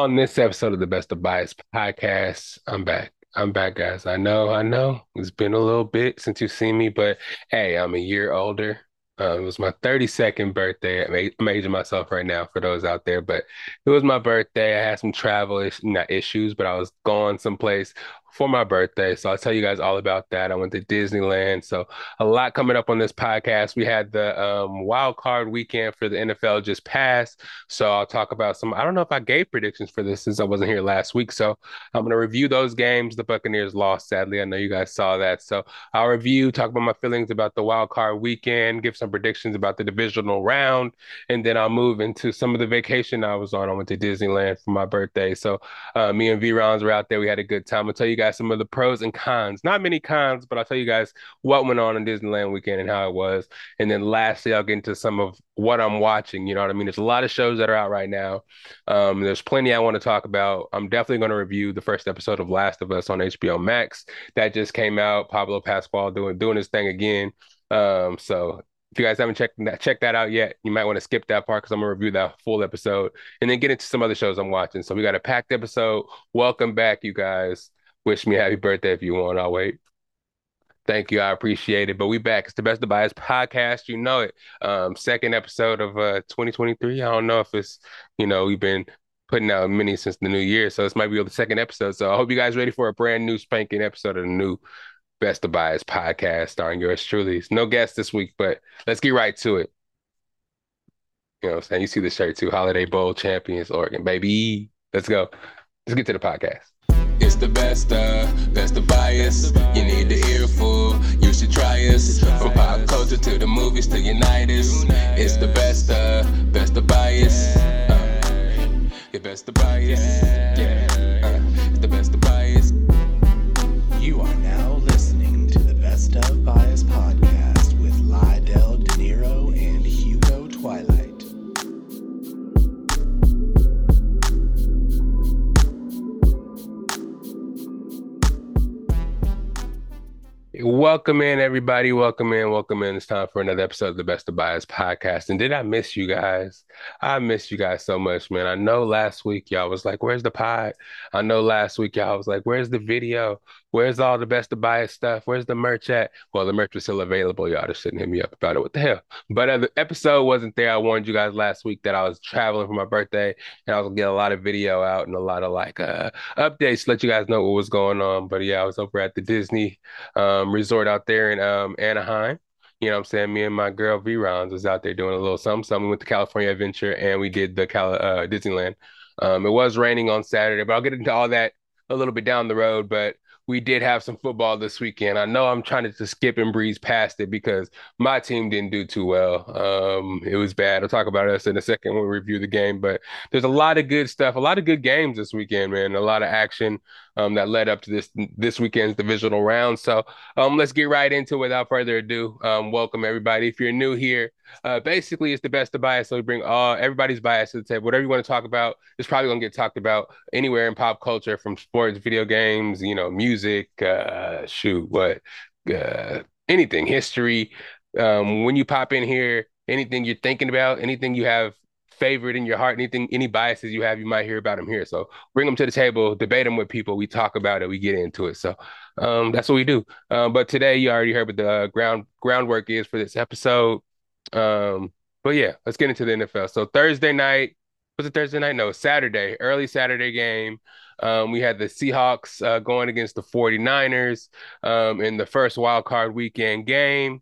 On this episode of the Best of Bias podcast, I'm back. I'm back, guys. I know, I know. It's been a little bit since you've seen me, but hey, I'm a year older. Uh, it was my 32nd birthday. I'm aging myself right now for those out there, but it was my birthday. I had some travel is- not issues, but I was going someplace for my birthday. So I'll tell you guys all about that. I went to Disneyland. So a lot coming up on this podcast. We had the um, wild card weekend for the NFL just passed. So I'll talk about some. I don't know if I gave predictions for this since I wasn't here last week. So I'm going to review those games. The Buccaneers lost, sadly. I know you guys saw that. So I'll review, talk about my feelings about the wild card weekend, give some predictions about the divisional round, and then I'll move into some of the vacation I was on. I went to Disneyland for my birthday. So uh, me and V Rons were out there. We had a good time. I'll tell you guys some of the pros and cons. Not many cons, but I'll tell you guys what went on in Disneyland weekend and how it was. And then lastly, I'll get into some of what I'm watching. You know what I mean? There's a lot of shows that are out right now. Um, there's plenty I want to talk about. I'm definitely going to review the first episode of Last of Us on HBO Max that just came out. Pablo Pascal doing doing his thing again. Um, so if you guys haven't checked that checked that out yet, you might want to skip that part because I'm gonna review that full episode and then get into some other shows I'm watching. So we got a packed episode. Welcome back, you guys. Wish me happy birthday if you want. I'll wait. Thank you. I appreciate it. But we back. It's the Best of Bias podcast. You know it. Um, second episode of uh 2023. I don't know if it's, you know, we've been putting out many since the new year. So this might be the second episode. So I hope you guys ready for a brand new spanking episode of the new Best of Bias podcast starring yours truly. No guest this week, but let's get right to it. You know what I'm saying? You see the shirt too. Holiday Bowl champions, Oregon, baby. Let's go. Let's get to the podcast. It's the best of bias. You need the earful, you should try us. From pop culture to the movies to unite us. It's the best of, best of bias. Uh, your best of bias. Yeah, Welcome in, everybody. Welcome in. Welcome in. It's time for another episode of the Best of Bias podcast. And did I miss you guys? I miss you guys so much, man. I know last week y'all was like, "Where's the pod?" I know last week y'all was like, "Where's the video? Where's all the Best of Bias stuff? Where's the merch at?" Well, the merch was still available. Y'all just shouldn't hit me up about it. What the hell? But uh, the episode wasn't there. I warned you guys last week that I was traveling for my birthday and I was gonna get a lot of video out and a lot of like uh, updates to let you guys know what was going on. But yeah, I was over at the Disney um, resort out there in um, Anaheim. You know what I'm saying? Me and my girl V Rons was out there doing a little something, something. We went to California Adventure and we did the Cal- uh, Disneyland. Um, it was raining on Saturday, but I'll get into all that a little bit down the road. But we did have some football this weekend. I know I'm trying to just skip and breeze past it because my team didn't do too well. Um, it was bad. I'll talk about us in a second when we review the game. But there's a lot of good stuff, a lot of good games this weekend, man. A lot of action um, that led up to this this weekend's divisional round. So um, let's get right into it without further ado. Um, welcome everybody. If you're new here, uh, basically it's the best of bias. So we bring all everybody's bias to the table. Whatever you want to talk about it's probably gonna get talked about anywhere in pop culture, from sports, video games, you know, music, uh, shoot, what, uh, anything, history. Um, when you pop in here, anything you're thinking about, anything you have favorite in your heart, anything, any biases you have, you might hear about them here. So bring them to the table, debate them with people. We talk about it, we get into it. So um, that's what we do. Um, but today, you already heard what the uh, ground groundwork is for this episode. Um, but yeah, let's get into the NFL. So Thursday night was it Thursday night? No, Saturday, early Saturday game. Um, we had the Seahawks uh, going against the 49ers um, in the first wild card weekend game.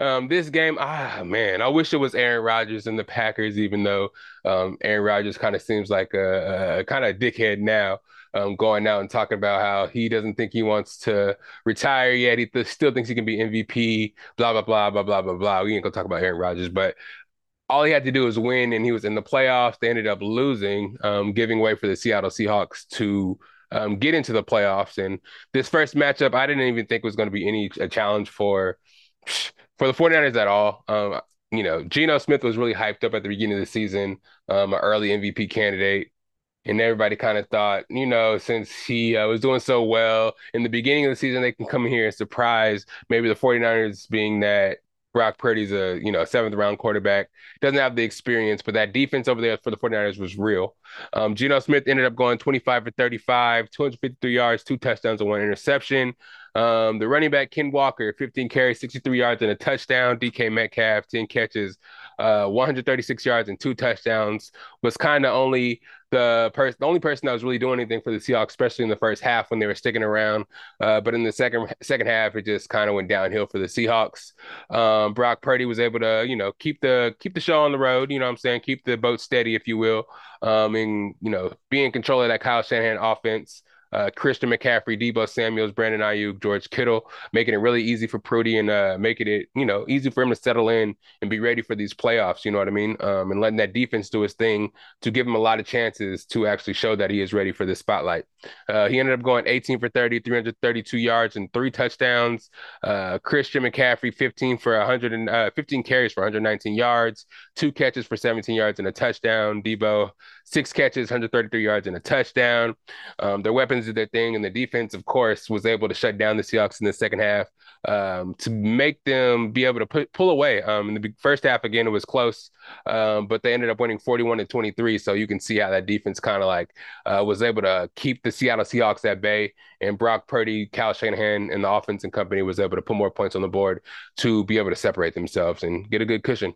Um, this game, ah man, I wish it was Aaron Rodgers and the Packers, even though um, Aaron Rodgers kind of seems like a, a kind of dickhead now, um, going out and talking about how he doesn't think he wants to retire yet. He th- still thinks he can be MVP. Blah blah blah blah blah blah blah. We ain't gonna talk about Aaron Rodgers, but all he had to do was win, and he was in the playoffs. They ended up losing, um, giving way for the Seattle Seahawks to um, get into the playoffs. And this first matchup, I didn't even think was going to be any a challenge for for the 49ers at all. Um, you know, Geno Smith was really hyped up at the beginning of the season, um, an early MVP candidate. And everybody kind of thought, you know, since he uh, was doing so well in the beginning of the season, they can come here and surprise maybe the 49ers being that Brock Purdy's a, you know, seventh round quarterback. Doesn't have the experience, but that defense over there for the 49ers was real. Um, Geno Smith ended up going 25 for 35, 253 yards, two touchdowns, and one interception. Um, the running back Ken Walker, 15 carries, 63 yards, and a touchdown. DK Metcalf, 10 catches, uh, 136 yards and two touchdowns. Was kind of only the person, the only person that was really doing anything for the Seahawks, especially in the first half when they were sticking around. Uh, but in the second second half, it just kind of went downhill for the Seahawks. Um, Brock Purdy was able to, you know, keep the keep the show on the road. You know, what I'm saying, keep the boat steady, if you will, um, and you know, be in control of that Kyle Shanahan offense uh, Christian McCaffrey, Deebo Samuels, Brandon Aiyuk, George Kittle, making it really easy for Purdy and uh, making it, you know, easy for him to settle in and be ready for these playoffs. You know what I mean? Um, and letting that defense do his thing to give him a lot of chances to actually show that he is ready for this spotlight. Uh, he ended up going 18 for 30, 332 yards and three touchdowns. Uh, Christian McCaffrey, 15 for 100 and uh, 15 carries for 119 yards, two catches for 17 yards and a touchdown. Deebo, six catches, 133 yards and a touchdown. Um, their weapons did their thing, and the defense, of course, was able to shut down the Seahawks in the second half um, to make them be able to put, pull away. Um, in the first half, again, it was close, um, but they ended up winning 41 to 23. So you can see how that defense kind of like uh, was able to keep the Seattle Seahawks at bay. And Brock Purdy, Cal Shanahan, and the offense and company was able to put more points on the board to be able to separate themselves and get a good cushion.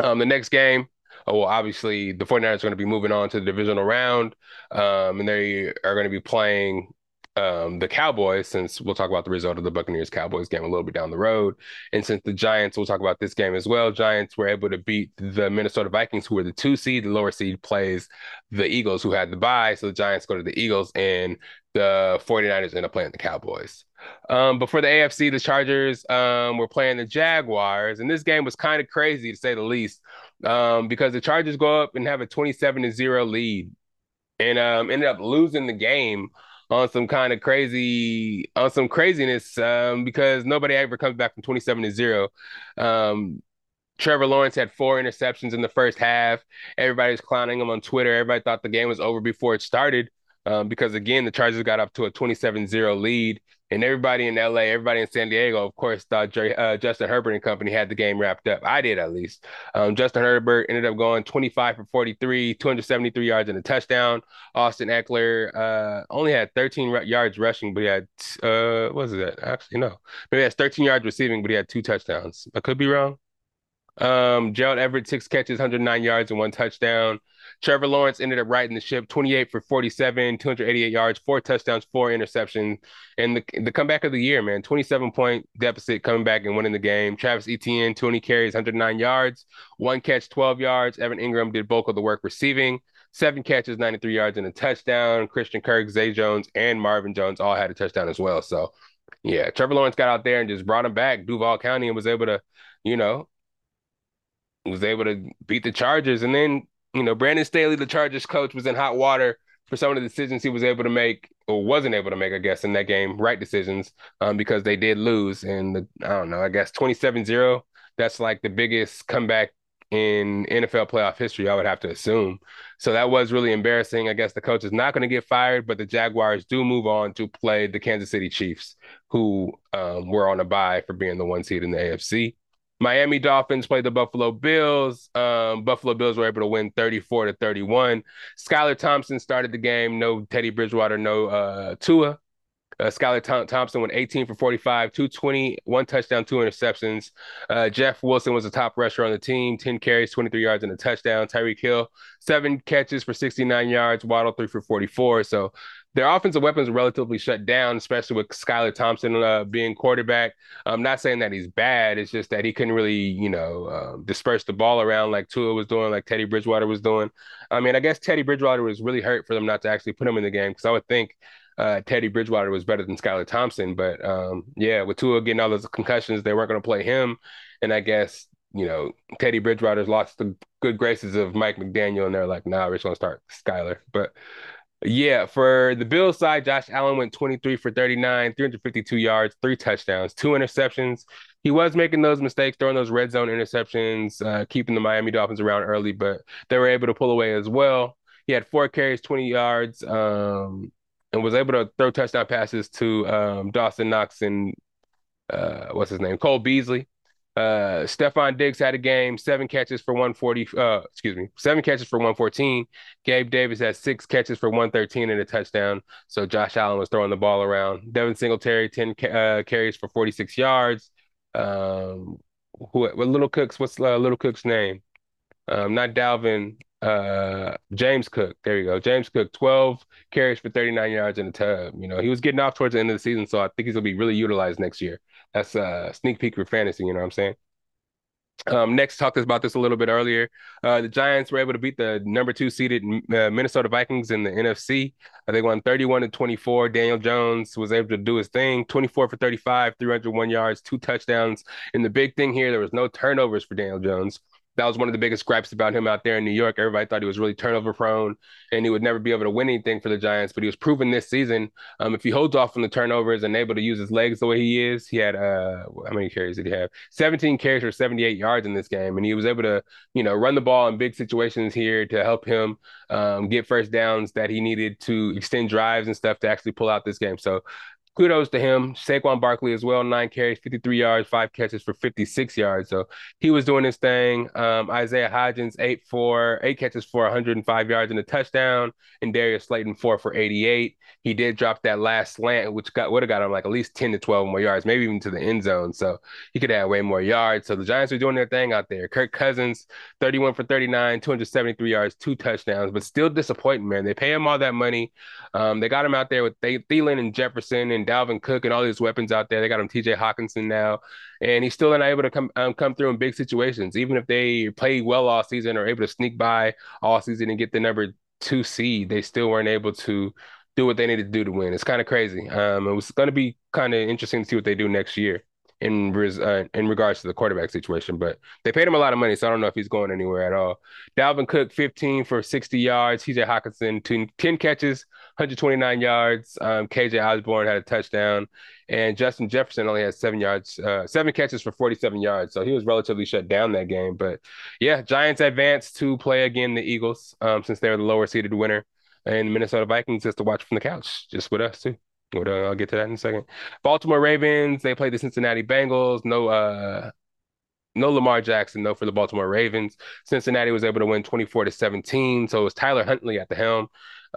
Um, the next game, well, obviously the 49ers are going to be moving on to the divisional round, um, and they are going to be playing um, the Cowboys, since we'll talk about the result of the Buccaneers Cowboys game a little bit down the road. And since the Giants, we'll talk about this game as well. Giants were able to beat the Minnesota Vikings, who were the two seed. The lower seed plays the Eagles, who had the bye. So the Giants go to the Eagles, and the 49ers end up playing the Cowboys. Um, but for the AFC, the Chargers um, were playing the Jaguars, and this game was kind of crazy to say the least, um, because the Chargers go up and have a 27 to 0 lead and um, ended up losing the game on some kind of crazy on some craziness um, because nobody ever comes back from 27 to 0. Um, Trevor Lawrence had four interceptions in the first half. Everybody's clowning him on Twitter. Everybody thought the game was over before it started um, because, again, the Chargers got up to a 27 0 lead. And everybody in LA, everybody in San Diego, of course, thought uh, Justin Herbert and company had the game wrapped up. I did at least. Um, Justin Herbert ended up going 25 for 43, 273 yards and a touchdown. Austin Ekeler uh, only had 13 r- yards rushing, but he had, uh, what was it? Actually, no. Maybe he has 13 yards receiving, but he had two touchdowns. I could be wrong. Um, Gerald Everett, six catches, 109 yards, and one touchdown. Trevor Lawrence ended up riding the ship 28 for 47, 288 yards, four touchdowns, four interceptions. And the, the comeback of the year, man, 27 point deficit coming back and winning the game. Travis Etienne, 20 carries, 109 yards, one catch, 12 yards. Evan Engram did bulk of the work receiving, seven catches, 93 yards, and a touchdown. Christian Kirk, Zay Jones, and Marvin Jones all had a touchdown as well. So, yeah, Trevor Lawrence got out there and just brought him back, Duval County, and was able to, you know, was able to beat the Chargers. And then you know, Brandon Staley, the Chargers coach, was in hot water for some of the decisions he was able to make or wasn't able to make, I guess, in that game, right decisions, um, because they did lose. And the, I don't know, I guess 27 0, that's like the biggest comeback in NFL playoff history, I would have to assume. So that was really embarrassing. I guess the coach is not going to get fired, but the Jaguars do move on to play the Kansas City Chiefs, who um, were on a bye for being the one seed in the AFC. Miami Dolphins played the Buffalo Bills. Um, Buffalo Bills were able to win 34 to 31. Skylar Thompson started the game. No Teddy Bridgewater, no uh, Tua. Uh, Skylar Th- Thompson went 18 for 45, 220, one touchdown, two interceptions. Uh, Jeff Wilson was the top rusher on the team, 10 carries, 23 yards, and a touchdown. Tyreek Hill, seven catches for 69 yards. Waddle, three for 44. So their offensive weapons are relatively shut down, especially with Skylar Thompson uh, being quarterback. I'm not saying that he's bad. It's just that he couldn't really, you know, uh, disperse the ball around like Tua was doing, like Teddy Bridgewater was doing. I mean, I guess Teddy Bridgewater was really hurt for them not to actually put him in the game because I would think uh, Teddy Bridgewater was better than Skylar Thompson. But um, yeah, with Tua getting all those concussions, they weren't going to play him. And I guess, you know, Teddy Bridgewater's lost the good graces of Mike McDaniel, and they're like, nah, we're just going to start Skylar. But yeah, for the Bills side, Josh Allen went 23 for 39, 352 yards, three touchdowns, two interceptions. He was making those mistakes, throwing those red zone interceptions, uh, keeping the Miami Dolphins around early, but they were able to pull away as well. He had four carries, 20 yards, um, and was able to throw touchdown passes to um, Dawson Knox and uh, what's his name, Cole Beasley. Uh, Stefon Diggs had a game, seven catches for 140. Uh, excuse me, seven catches for 114. Gabe Davis had six catches for 113 and a touchdown. So Josh Allen was throwing the ball around. Devin Singletary, 10 uh, carries for 46 yards. Um, who, what Little Cook's, what's uh, Little Cook's name? Um, not Dalvin, uh, James Cook. There you go. James Cook, 12 carries for 39 yards in the tub. You know, he was getting off towards the end of the season, so I think he's gonna be really utilized next year. That's a sneak peek for fantasy, you know what I'm saying? Um, next, talked about this a little bit earlier. Uh, the Giants were able to beat the number two seeded uh, Minnesota Vikings in the NFC. Uh, they won 31 to 24. Daniel Jones was able to do his thing 24 for 35, 301 yards, two touchdowns. And the big thing here, there was no turnovers for Daniel Jones that was one of the biggest gripes about him out there in New York. Everybody thought he was really turnover prone and he would never be able to win anything for the Giants. But he was proven this season. Um, if he holds off from the turnovers and able to use his legs the way he is, he had uh, how many carries did he have? 17 carries for 78 yards in this game, and he was able to you know run the ball in big situations here to help him um, get first downs that he needed to extend drives and stuff to actually pull out this game. So kudos to him. Saquon Barkley as well, nine carries, 53 yards, five catches for 56 yards. So he was doing his thing. Um, Isaiah Hodgins, eight for eight catches for 105 yards and a touchdown, and Darius Slayton, four for 88. He did drop that last slant, which got would have got him like at least 10 to 12 more yards, maybe even to the end zone. So he could have way more yards. So the Giants are doing their thing out there. Kirk Cousins, 31 for 39, 273 yards, two touchdowns, but still disappointing, man. They pay him all that money. Um, they got him out there with Thielen and Jefferson and Dalvin Cook and all these weapons out there. They got him T.J. Hockenson now, and he's still not able to come um, come through in big situations. Even if they play well all season or able to sneak by all season and get the number two seed, they still weren't able to do what they needed to do to win. It's kind of crazy. Um, it was going to be kind of interesting to see what they do next year in uh, in regards to the quarterback situation, but they paid him a lot of money, so I don't know if he's going anywhere at all. Dalvin Cook, 15 for 60 yards. TJ Hockenson, 10 catches, 129 yards. Um, KJ Osborn had a touchdown, and Justin Jefferson only had seven yards, uh, seven catches for 47 yards. So he was relatively shut down that game. But yeah, Giants advanced to play again the Eagles um, since they're the lower seeded winner, and Minnesota Vikings just to watch from the couch, just with us too. I'll get to that in a second. Baltimore Ravens, they played the Cincinnati Bengals. No uh no Lamar Jackson, no for the Baltimore Ravens. Cincinnati was able to win 24 to 17. So it was Tyler Huntley at the helm.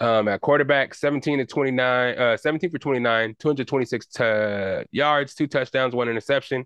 Um, at quarterback, 17 to 29, uh, 17 for 29, 226 to yards, two touchdowns, one interception.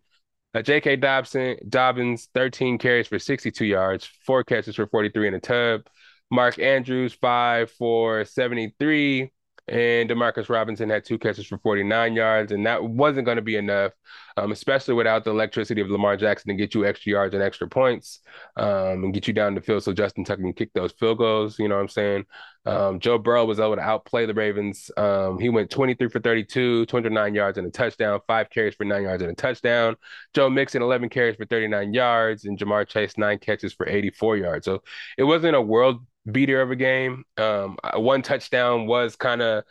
Uh, J.K. Dobson, Dobbins, 13 carries for 62 yards, four catches for 43 in a tub. Mark Andrews, five for 73. And Demarcus Robinson had two catches for 49 yards, and that wasn't going to be enough, um, especially without the electricity of Lamar Jackson to get you extra yards and extra points um, and get you down the field so Justin Tucker can kick those field goals. You know what I'm saying? Um, Joe Burrow was able to outplay the Ravens. Um, he went 23 for 32, 209 yards and a touchdown, five carries for nine yards and a touchdown. Joe Mixon, 11 carries for 39 yards, and Ja'Marr Chase, nine catches for 84 yards. So it wasn't a world beater of a game. Um, uh, one touchdown was kind of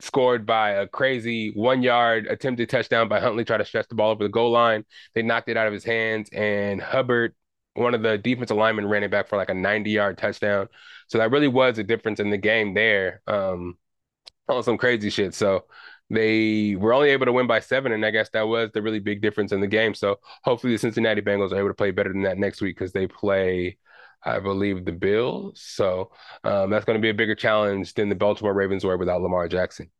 scored by a crazy one yard attempted touchdown by Huntley, try to stretch the ball over the goal line. They knocked it out of his hands, and Hubbard, one of the defensive linemen, ran it back for like a 90 yard touchdown. So that really was a difference in the game there um, on some crazy shit. So they were only able to win by seven, and I guess that was the really big difference in the game. So hopefully the Cincinnati Bengals are able to play better than that next week because they play I believe, the Bills. So um, that's going to be a bigger challenge than the Baltimore Ravens were without Lamar Jackson.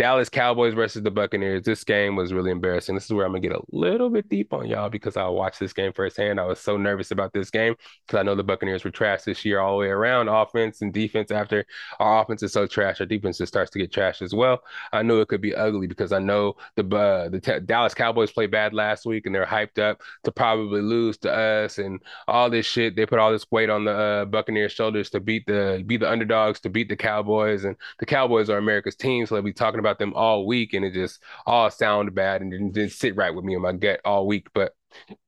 Dallas Cowboys versus the Buccaneers. This game was really embarrassing. This is where I'm gonna get a little bit deep on y'all because I watched this game firsthand. I was so nervous about this game because I know the Buccaneers were trash this year all the way around, offense and defense. After our offense is so trash, our defense just starts to get trash as well. I knew it could be ugly because I know the uh, the t- Dallas Cowboys played bad last week and they're hyped up to probably lose to us and all this shit. They put all this weight on the uh, Buccaneers' shoulders to beat the be the underdogs to beat the Cowboys, and the Cowboys are America's team, so they'll be talking about about them all week, and it just all sounded bad and didn't, didn't sit right with me in my gut all week. But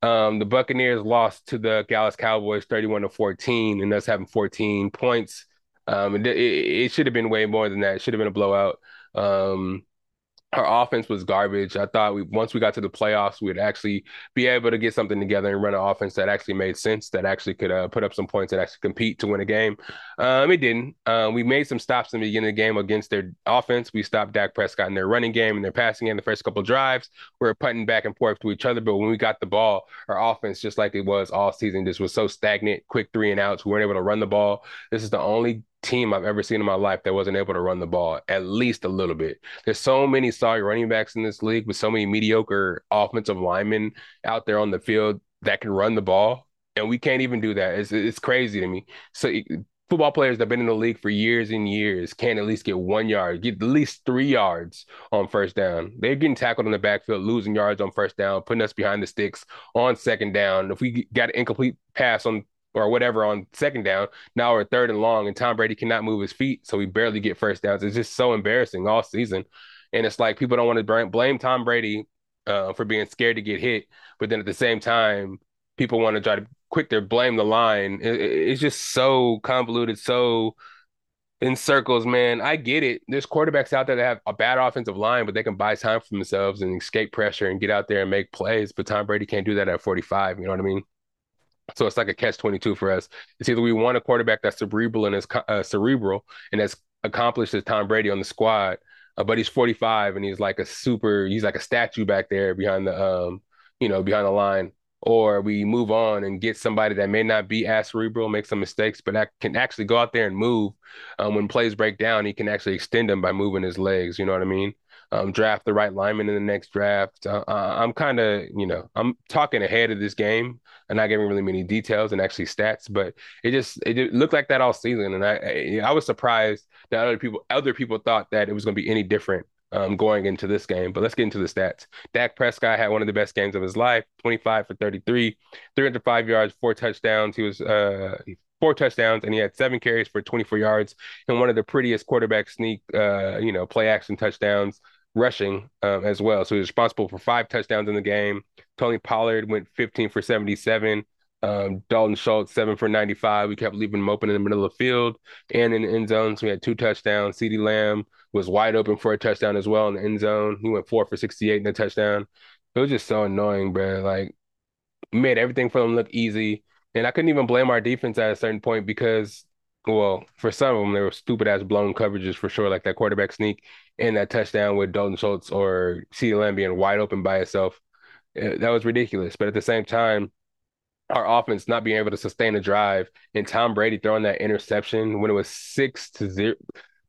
um, the Buccaneers lost to the Dallas Cowboys 31 to 14, and us having 14 points. Um, it, it, it should have been way more than that. It should have been a blowout. Um, our offense was garbage. I thought we once we got to the playoffs, we'd actually be able to get something together and run an offense that actually made sense, that actually could uh, put up some points and actually compete to win a game. Um, it didn't. Uh, we made some stops in the beginning of the game against their offense. We stopped Dak Prescott in their running game and their passing game the first couple drives. We were putting back and forth to each other, but when we got the ball, our offense, just like it was all season, just was so stagnant, quick three and outs. We weren't able to run the ball. This is the only team I've ever seen in my life that wasn't able to run the ball at least a little bit. There's so many sorry running backs in this league with so many mediocre offensive linemen out there on the field that can run the ball, and we can't even do that. It's it's crazy to me. So football players that have been in the league for years and years can't at least get one yard, get at least three yards on first down. They're getting tackled in the backfield, losing yards on first down, putting us behind the sticks on second down. If we got an incomplete pass on or whatever on second down. Now we're third and long, and Tom Brady cannot move his feet, so we barely get first downs. It's just so embarrassing all season, and it's like people don't want to blame Tom Brady uh, for being scared to get hit, but then at the same time, people want to try to quick to blame the line. It, it's just so convoluted, so in circles, man. I get it. There's quarterbacks out there that have a bad offensive line, but they can buy time for themselves and escape pressure and get out there and make plays. But Tom Brady can't do that at 45. You know what I mean? So it's like a catch 22 for us. It's either we want a quarterback that's cerebral and is uh, cerebral and as accomplished as Tom Brady on the squad, uh, but he's 45 and he's like a super, he's like a statue back there behind the, um, you know, behind the line. Or we move on and get somebody that may not be as cerebral, make some mistakes, but that can actually go out there and move. Um, when plays break down, he can actually extend them by moving his legs. You know what I mean? um, draft the right lineman in the next draft. Uh, uh I'm kind of, you know, I'm talking ahead of this game and not giving really many details and actually stats, but it just it looked like that all season, and I I was surprised that other people other people thought that it was going to be any different um, going into this game. But let's get into the stats. Dak Prescott had one of the best games of his life 25 for 33, 305 yards, four touchdowns. He was uh, four touchdowns and he had seven carries for 24 yards and one of the prettiest quarterback sneak, uh, you know, play action touchdowns rushing um, as well. So he was responsible for five touchdowns in the game. Tony Pollard went 15 for 77. Um, Dalton Schultz, seven for 95. We kept leaving him open in the middle of the field and in the end zone. So we had two touchdowns. CeeDee Lamb was wide open for a touchdown as well in the end zone. He went four for 68 in the touchdown. It was just so annoying, bro. Like, made everything for them look easy. And I couldn't even blame our defense at a certain point because well, for some of them, they were stupid ass blown coverages for sure, like that quarterback sneak and that touchdown with Dalton Schultz or CeeDee Lamb being wide open by itself. Eh, that was ridiculous. But at the same time, our offense not being able to sustain a drive and Tom Brady throwing that interception when it was six to zero.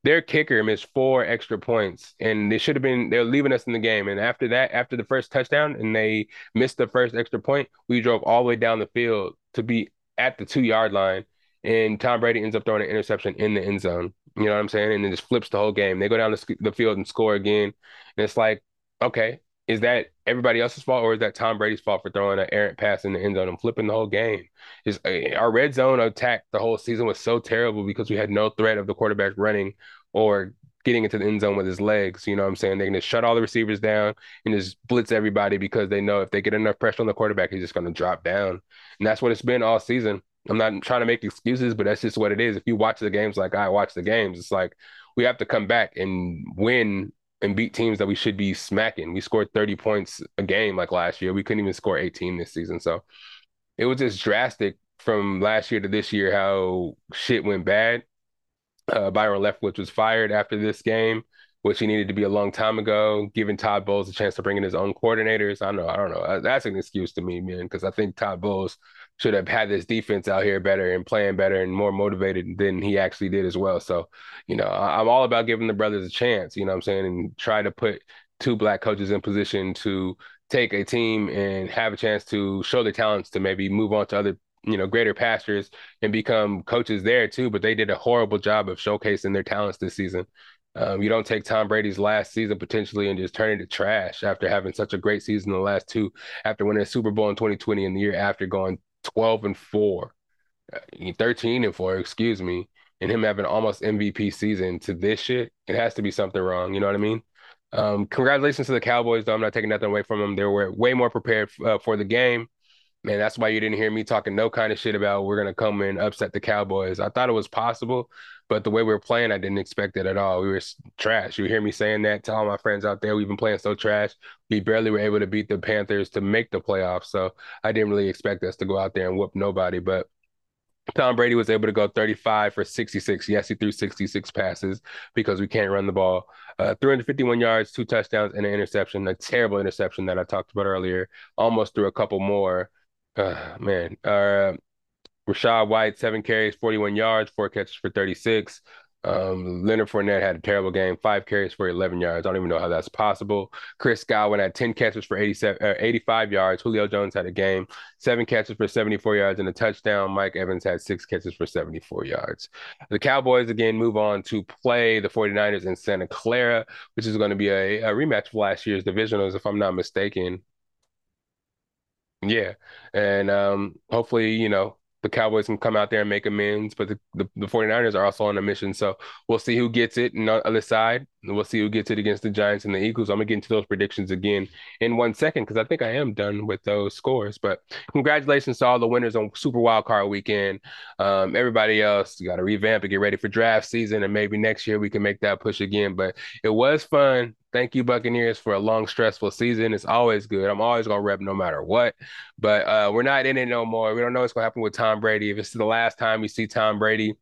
Their kicker missed four extra points and they should have been they're leaving us in the game. And after that, after the first touchdown and they missed the first extra point, we drove all the way down the field to be at the two yard line and Tom Brady ends up throwing an interception in the end zone. You know what I'm saying? And it just flips the whole game. They go down the, the field and score again. And it's like, okay, is that everybody else's fault or is that Tom Brady's fault for throwing an errant pass in the end zone and flipping the whole game? Is uh, our red zone attack the whole season was so terrible because we had no threat of the quarterback running or getting into the end zone with his legs. You know what I'm saying? They can just shut all the receivers down and just blitz everybody because they know if they get enough pressure on the quarterback, he's just going to drop down. And that's what it's been all season. I'm not trying to make excuses, but that's just what it is. If you watch the games like I watch the games, it's like we have to come back and win and beat teams that we should be smacking. We scored 30 points a game like last year. We couldn't even score 18 this season. So it was just drastic from last year to this year how shit went bad. Uh, Byron Leftwich was fired after this game, which he needed to be a long time ago, giving Todd Bowles a chance to bring in his own coordinators. I don't know, I don't know. That's an excuse to me, man, because I think Todd Bowles should have had this defense out here better and playing better and more motivated than he actually did as well. So, you know, I'm all about giving the brothers a chance, you know I'm saying, and try to put two black coaches in position to take a team and have a chance to show their talents to maybe move on to other you know greater pastures and become coaches there too but they did a horrible job of showcasing their talents this season um, you don't take Tom Brady's last season potentially and just turn it to trash after having such a great season the last two, after winning a Super Bowl in 2020 and the year after going 12 and 4, uh, 13 and 4, excuse me, and him having almost MVP season to this shit, it has to be something wrong. You know what I mean? Um, congratulations to the Cowboys, though. I'm not taking nothing away from them. They were way more prepared uh, for the game. Man, that's why you didn't hear me talking no kind of shit about we're gonna come and upset the Cowboys. I thought it was possible, but the way we were playing, I didn't expect it at all. We were trash. You hear me saying that to all my friends out there. We've been playing so trash. We barely were able to beat the Panthers to make the playoffs. So I didn't really expect us to go out there and whoop nobody. But Tom Brady was able to go 35 for 66. Yes, he threw 66 passes because we can't run the ball. Uh, 351 yards, two touchdowns, and an interception. A terrible interception that I talked about earlier. Almost threw a couple more. Uh, man, uh, Rachaad White, seven carries, 41 yards, four catches for 36. Um, Leonard Fournette had a terrible game, five carries for 11 yards. I don't even know how that's possible. Chris Godwin had 10 catches for 87, uh, 85 yards. Julio Jones had a game, seven catches for 74 yards and a touchdown. Mike Evans had six catches for 74 yards. The Cowboys again move on to play the 49ers in Santa Clara, which is going to be a, a rematch of last year's divisionals, if I'm not mistaken. Yeah. And um, hopefully, you know, the Cowboys can come out there and make amends, but the, the, the 49ers are also on a mission. So we'll see who gets it on the other side. We'll see who gets it against the Giants and the Eagles. I'm to get into those predictions again in one second because I think I am done with those scores. But congratulations to all the winners on Super Wild Card weekend. Um, everybody else, got to revamp and get ready for draft season. And maybe next year we can make that push again. But it was fun. Thank you, Buccaneers, for a long, stressful season. It's always good. I'm always gonna rep no matter what. But uh, we're not in it no more. We don't know what's gonna happen with Tom Brady. If it's the last time we see Tom Brady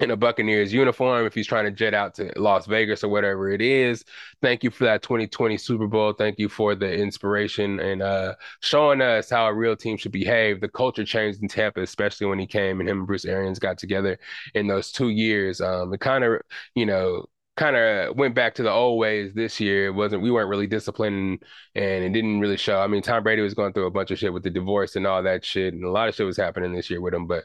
in a Buccaneers uniform, if he's trying to jet out to Las Vegas or whatever it is, thank you for that 2020 Super Bowl. Thank you for the inspiration and uh, showing us how a real team should behave. The culture changed in Tampa, especially when he came and him and Bruce Arians got together in those two years. Um, it kind of, you know, kind of went back to the old ways this year. It wasn't we weren't really disciplined and it didn't really show. I mean, Tom Brady was going through a bunch of shit with the divorce and all that shit, and a lot of shit was happening this year with him. But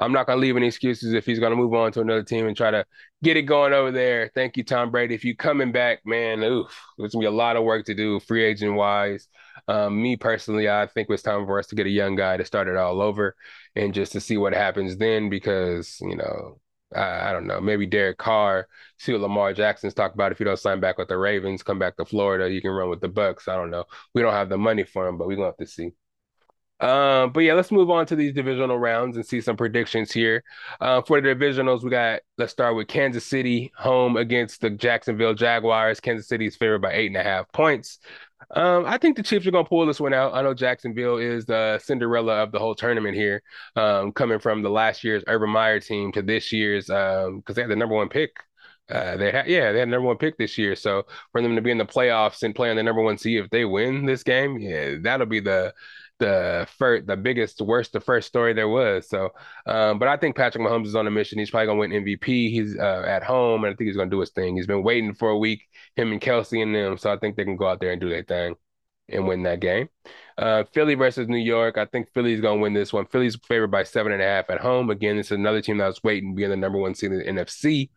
I'm not gonna leave any excuses if he's gonna move on to another team and try to get it going over there. Thank you, Tom Brady. If you coming back, man, oof, there's gonna be a lot of work to do, free agent wise. Um, me personally, I think it's time for us to get a young guy to start it all over and just to see what happens then because you know I, I, don't know, maybe Derek Carr, see what Lamar Jackson's talk about. If you don't sign back with the Ravens, come back to Florida, you can run with the Bucs. I don't know. We don't have the money for him, but we're gonna have to see. Um, but yeah, let's move on to these divisional rounds and see some predictions here. Uh, for the divisionals, we got let's start with Kansas City home against the Jacksonville Jaguars. Kansas City is favored by eight and a half points. Um, I think the Chiefs are going to pull this one out. I know Jacksonville is the Cinderella of the whole tournament here, um, coming from the last year's Urban Meyer team to this year's because um, they had the number one pick. Uh, they had yeah, they had number one pick this year. So for them to be in the playoffs and play on the number one seed, if they win this game, yeah, that'll be the the first, the biggest, worst, the first story there was. So, um, but I think Patrick Mahomes is on a mission. He's probably gonna win MVP. He's uh, at home, and I think he's gonna do his thing. He's been waiting for a week, him and Kelce and them. So I think they can go out there and do their thing and win that game. Uh, Philly versus New York. I think Philly's gonna win this one. Philly's favored by seven and a half at home. Again, it's another team that was waiting, being the number one seed in the NFC.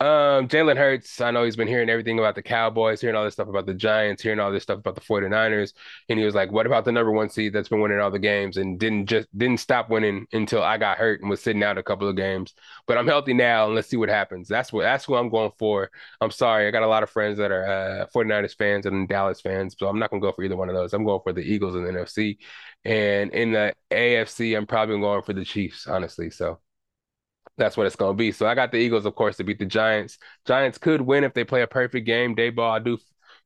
Um, Jalen Hurts, I know he's been hearing everything about the Cowboys, hearing all this stuff about the Giants, hearing all this stuff about the 49ers. And he was like, What about the number one seed that's been winning all the games and didn't just didn't stop winning until I got hurt and was sitting out a couple of games. But I'm healthy now and let's see what happens. That's what that's who I'm going for. I'm sorry. I got a lot of friends that are uh 49ers fans and Dallas fans, so I'm not gonna go for either one of those. I'm going for the Eagles and the NFC. And in the AFC, I'm probably going for the Chiefs, honestly. So that's what it's going to be. So I got the Eagles, of course, to beat the Giants. Giants could win if they play a perfect game. Daboll, I do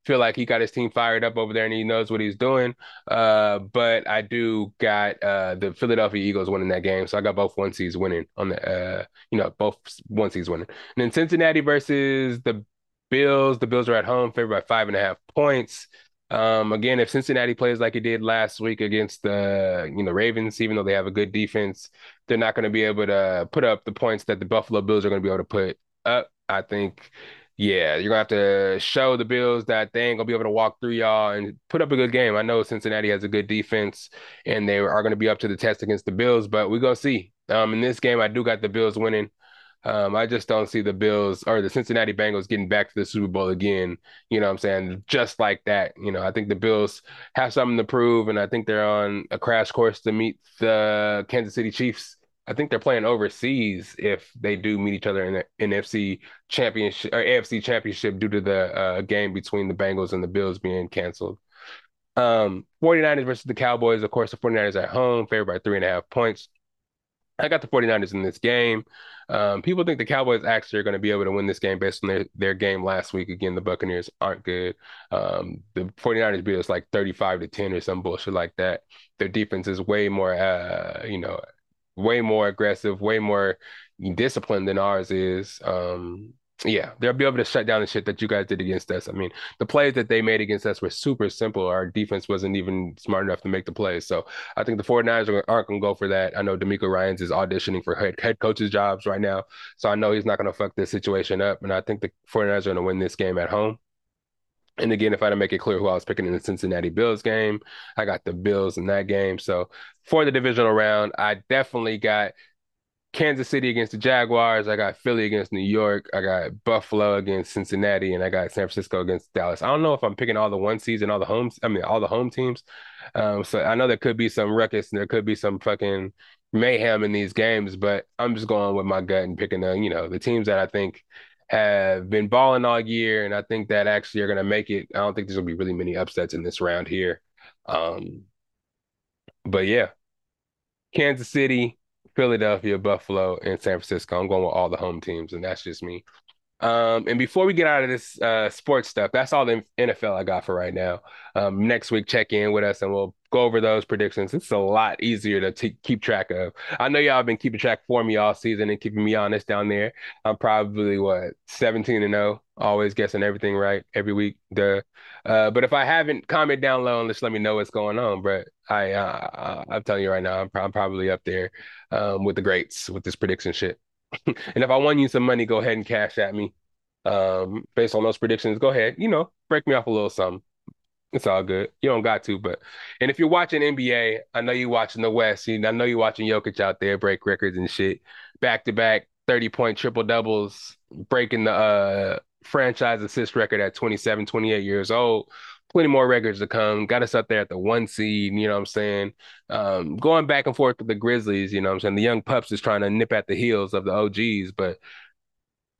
feel like he got his team fired up over there and he knows what he's doing. Uh, but I do got uh, the Philadelphia Eagles winning that game. So I got both one seeds winning on the, uh, you know, both one seeds winning. And then Cincinnati versus the Bills. The Bills are at home, favored by five and a half points. Um, again, if Cincinnati plays like it did last week against the you know Ravens, even though they have a good defense, they're not going to be able to put up the points that the Buffalo Bills are going to be able to put up. I think, yeah, you're gonna have to show the Bills that they ain't gonna be able to walk through y'all and put up a good game. I know Cincinnati has a good defense and they are going to be up to the test against the Bills, but we gonna see. Um, in this game, I do got the Bills winning. Um, I just don't see the Bills or the Cincinnati Bengals getting back to the Super Bowl again. You know what I'm saying? Just like that. You know, I think the Bills have something to prove, and I think they're on a crash course to meet the Kansas City Chiefs. I think they're playing overseas if they do meet each other in the NFC championship or AFC championship due to the uh, game between the Bengals and the Bills being canceled. Um, 49ers versus the Cowboys. Of course, the 49ers at home, favored by three and a half points. I got the 49ers in this game. Um, people think the Cowboys actually are going to be able to win this game based on their, their game last week. Again, the Buccaneers aren't good. Um, the 49ers beat us like 35 to 10 or some bullshit like that. Their defense is way more, uh, you know, way more aggressive, way more disciplined than ours is. Um, yeah, they'll be able to shut down the shit that you guys did against us. I mean, the plays that they made against us were super simple. Our defense wasn't even smart enough to make the plays. So I think the 49ers aren't going to go for that. I know DeMeco Ryans is auditioning for head, head coaches jobs right now. So I know he's not going to fuck this situation up. And I think the 49ers are going to win this game at home. And again, if I didn't make it clear who I was picking in the Cincinnati Bills game, I got the Bills in that game. So for the divisional round, I definitely got Kansas City against the Jaguars. I got Philly against New York. I got Buffalo against Cincinnati, and I got San Francisco against Dallas. I don't know if I'm picking all the one seeds and all the homes. I mean, all the home teams. Um, so I know there could be some ruckus and there could be some fucking mayhem in these games, but I'm just going with my gut and picking the you know the teams that I think have been balling all year, and I think that actually are going to make it. I don't think there's going to be really many upsets in this round here. Um, but yeah, Kansas City. Philadelphia, Buffalo, and San Francisco. I'm going with all the home teams, and that's just me. Um, and before we get out of this uh, sports stuff, that's all the NFL I got for right now. Um, next week, check in with us and we'll go over those predictions. It's a lot easier to t- keep track of. I know y'all have been keeping track for me all season and keeping me honest down there. I'm probably what 17 and 0, always guessing everything right every week. Duh. Uh, but if I haven't, comment down low and just let me know what's going on. But I, uh, I'm telling you right now, I'm, I'm probably up there um, with the greats with this prediction shit. and if I won you some money, go ahead and cash at me. Um, based on those predictions, go ahead, you know, break me off a little something. It's all good. You don't got to, but and if you're watching NBA, I know you're watching the West. You, I know you're watching Jokic out there break records and shit, back to back 30 point triple doubles, breaking the uh franchise assist record at 27, 28 years old. Plenty more records to come. Got us up there at the one seed, you know what I'm saying? Um, going back and forth with the Grizzlies, you know what I'm saying? The young pups is trying to nip at the heels of the OGs, but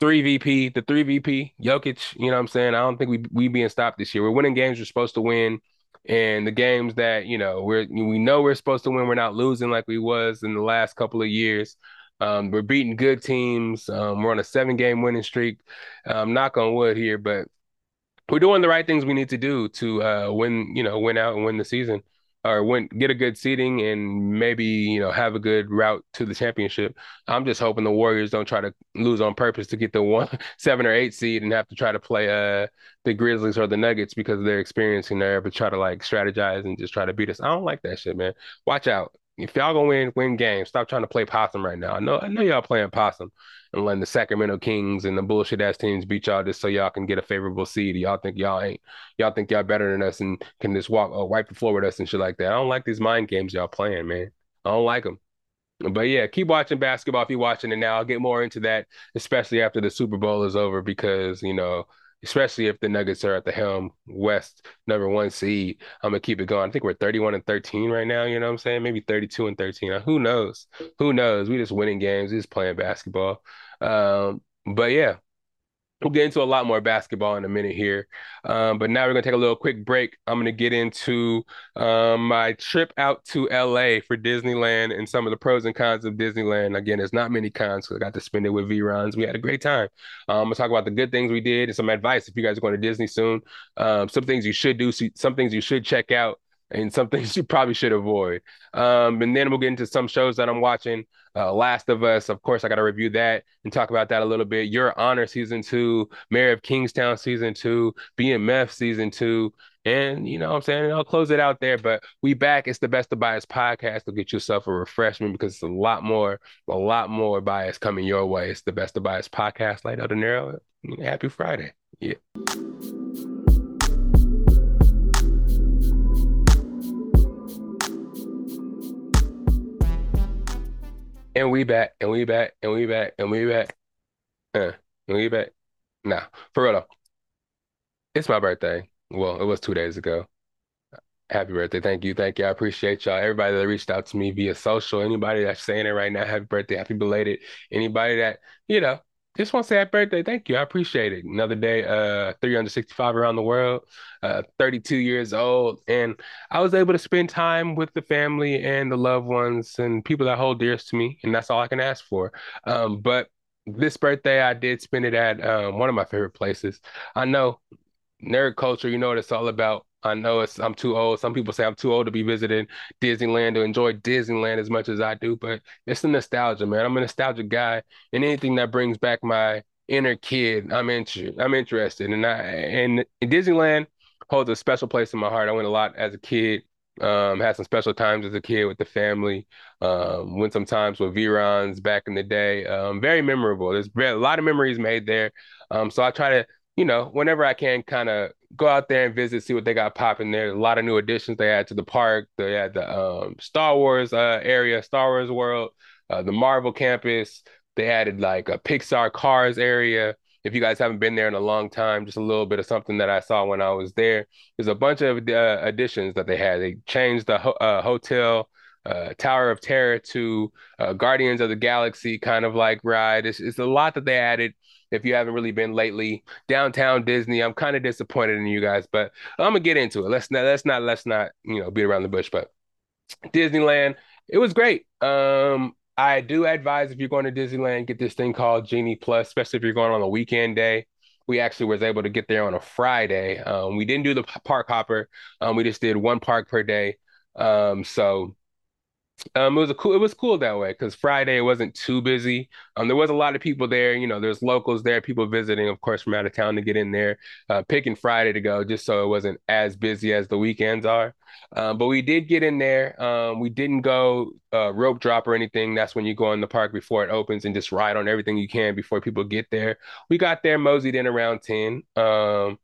three VP, the three VP, Jokic, you know what I'm saying? I don't think we we being stopped this year. We're winning games we're supposed to win. And the games that, you know, we're we know we're supposed to win, we're not losing like we was in the last couple of years. Um, we're beating good teams. Um, we're on a seven game winning streak. Um, knock on wood here, but we're doing the right things we need to do to uh, win, you know, win out and win the season or win get a good seating and maybe you know have a good route to the championship. I'm just hoping the Warriors don't try to lose on purpose to get the one seven or eight seed and have to try to play uh the Grizzlies or the Nuggets because they're experiencing there, but try to like strategize and just try to beat us. I don't like that shit, man. Watch out. If y'all gonna win win games, stop trying to play possum right now. I know I know y'all playing possum and letting the Sacramento Kings and the bullshit ass teams beat y'all just so y'all can get a favorable seed. Y'all think y'all ain't y'all think y'all better than us and can just walk uh, wipe the floor with us and shit like that. I don't like these mind games y'all playing, man. I don't like them. But yeah, keep watching basketball if you're watching it now. I'll get more into that, especially after the Super Bowl is over, because you know especially if the Nuggets are at the helm, West number one seed. I'm gonna keep it going. I think we're 31 and 13 right now. You know what I'm saying? Maybe 32 and 13. Who knows? Who knows? We just winning games. We just playing basketball. Um, but yeah, We'll get into a lot more basketball in a minute here. Um, but now we're going to take a little quick break. I'm going to get into um, my trip out to LA for Disneyland and some of the pros and cons of Disneyland. Again, there's not many cons, so I got to spend it with V-Rons. We had a great time. Um, I'm going to talk about the good things we did and some advice if you guys are going to Disney soon. Um, some things you should do, some things you should check out and some things you probably should avoid. Um, and then we'll get into some shows that I'm watching. Uh, Last of Us, of course, I got to review that and talk about that a little bit. Your Honor season two, Mayor of Kingstown season two, BMF season two, and you know what I'm saying? I'll close it out there. But we back. It's the best of bias podcast. to get yourself a refreshment because it's a lot more, a lot more bias coming your way. It's the best of bias podcast. Lydell Dinero. Happy Friday. Yeah. And we back, and we back, and we back, and we back. Uh, and we back. Nah, for real though. It's my birthday. Well, it was two days ago. Happy birthday. Thank you. Thank you. I appreciate y'all. Everybody that reached out to me via social, anybody that's saying it right now, happy birthday, happy belated. Anybody that, you know, Just want to say happy birthday. Thank you. I appreciate it. Another day, uh, 365 around the world, uh, 32 years old. And I was able to spend time with the family and the loved ones and people that hold dearest to me. And that's all I can ask for. Um, but this birthday, I did spend it at um, one of my favorite places. I know nerd culture, you know what it's all about. I know it's I'm too old. Some people say I'm too old to be visiting Disneyland to enjoy Disneyland as much as I do, but it's the nostalgia, man. I'm a nostalgic guy, and anything that brings back my inner kid, I'm interested. I'm interested, and I and Disneyland holds a special place in my heart. I went a lot as a kid. Um, had some special times as a kid with the family. Um, went some times with V-Rons back in the day. Um, very memorable. There's a lot of memories made there. Um, so I try to you know, whenever I can kind of go out there and visit, see what they got popping there. A lot of new additions they had to the park. They had the um, Star Wars uh, area, Star Wars World, uh, the Marvel campus. They added like a Pixar Cars area. If you guys haven't been there in a long time, just a little bit of something that I saw when I was there. There's a bunch of uh, additions that they had. They changed the ho- uh, hotel. Uh, Tower of Terror to uh, Guardians of the Galaxy kind of like ride. It's, it's a lot that they added if you haven't really been lately. Downtown Disney, I'm kind of disappointed in you guys, but I'm gonna get into it. Let's not let's not let's not you know beat around the bush. But Disneyland, it was great. Um, I do advise if you're going to Disneyland, get this thing called Genie Plus, especially if you're going on a weekend day. We actually was able to get there on a Friday. Um, we didn't do the park hopper. Um, we just did one park per day. Um, so um, it was a cool. It was cool that way because Friday wasn't too busy. Um, there was a lot of people there. You know, there's locals there, people visiting, of course, from out of town to get in there. Uh, picking Friday to go just so it wasn't as busy as the weekends are. Um, but we did get in there. Um, we didn't go uh, rope drop or anything. That's when you go in the park before it opens and just ride on everything you can before people get there. We got there, moseyed in around ten. Um,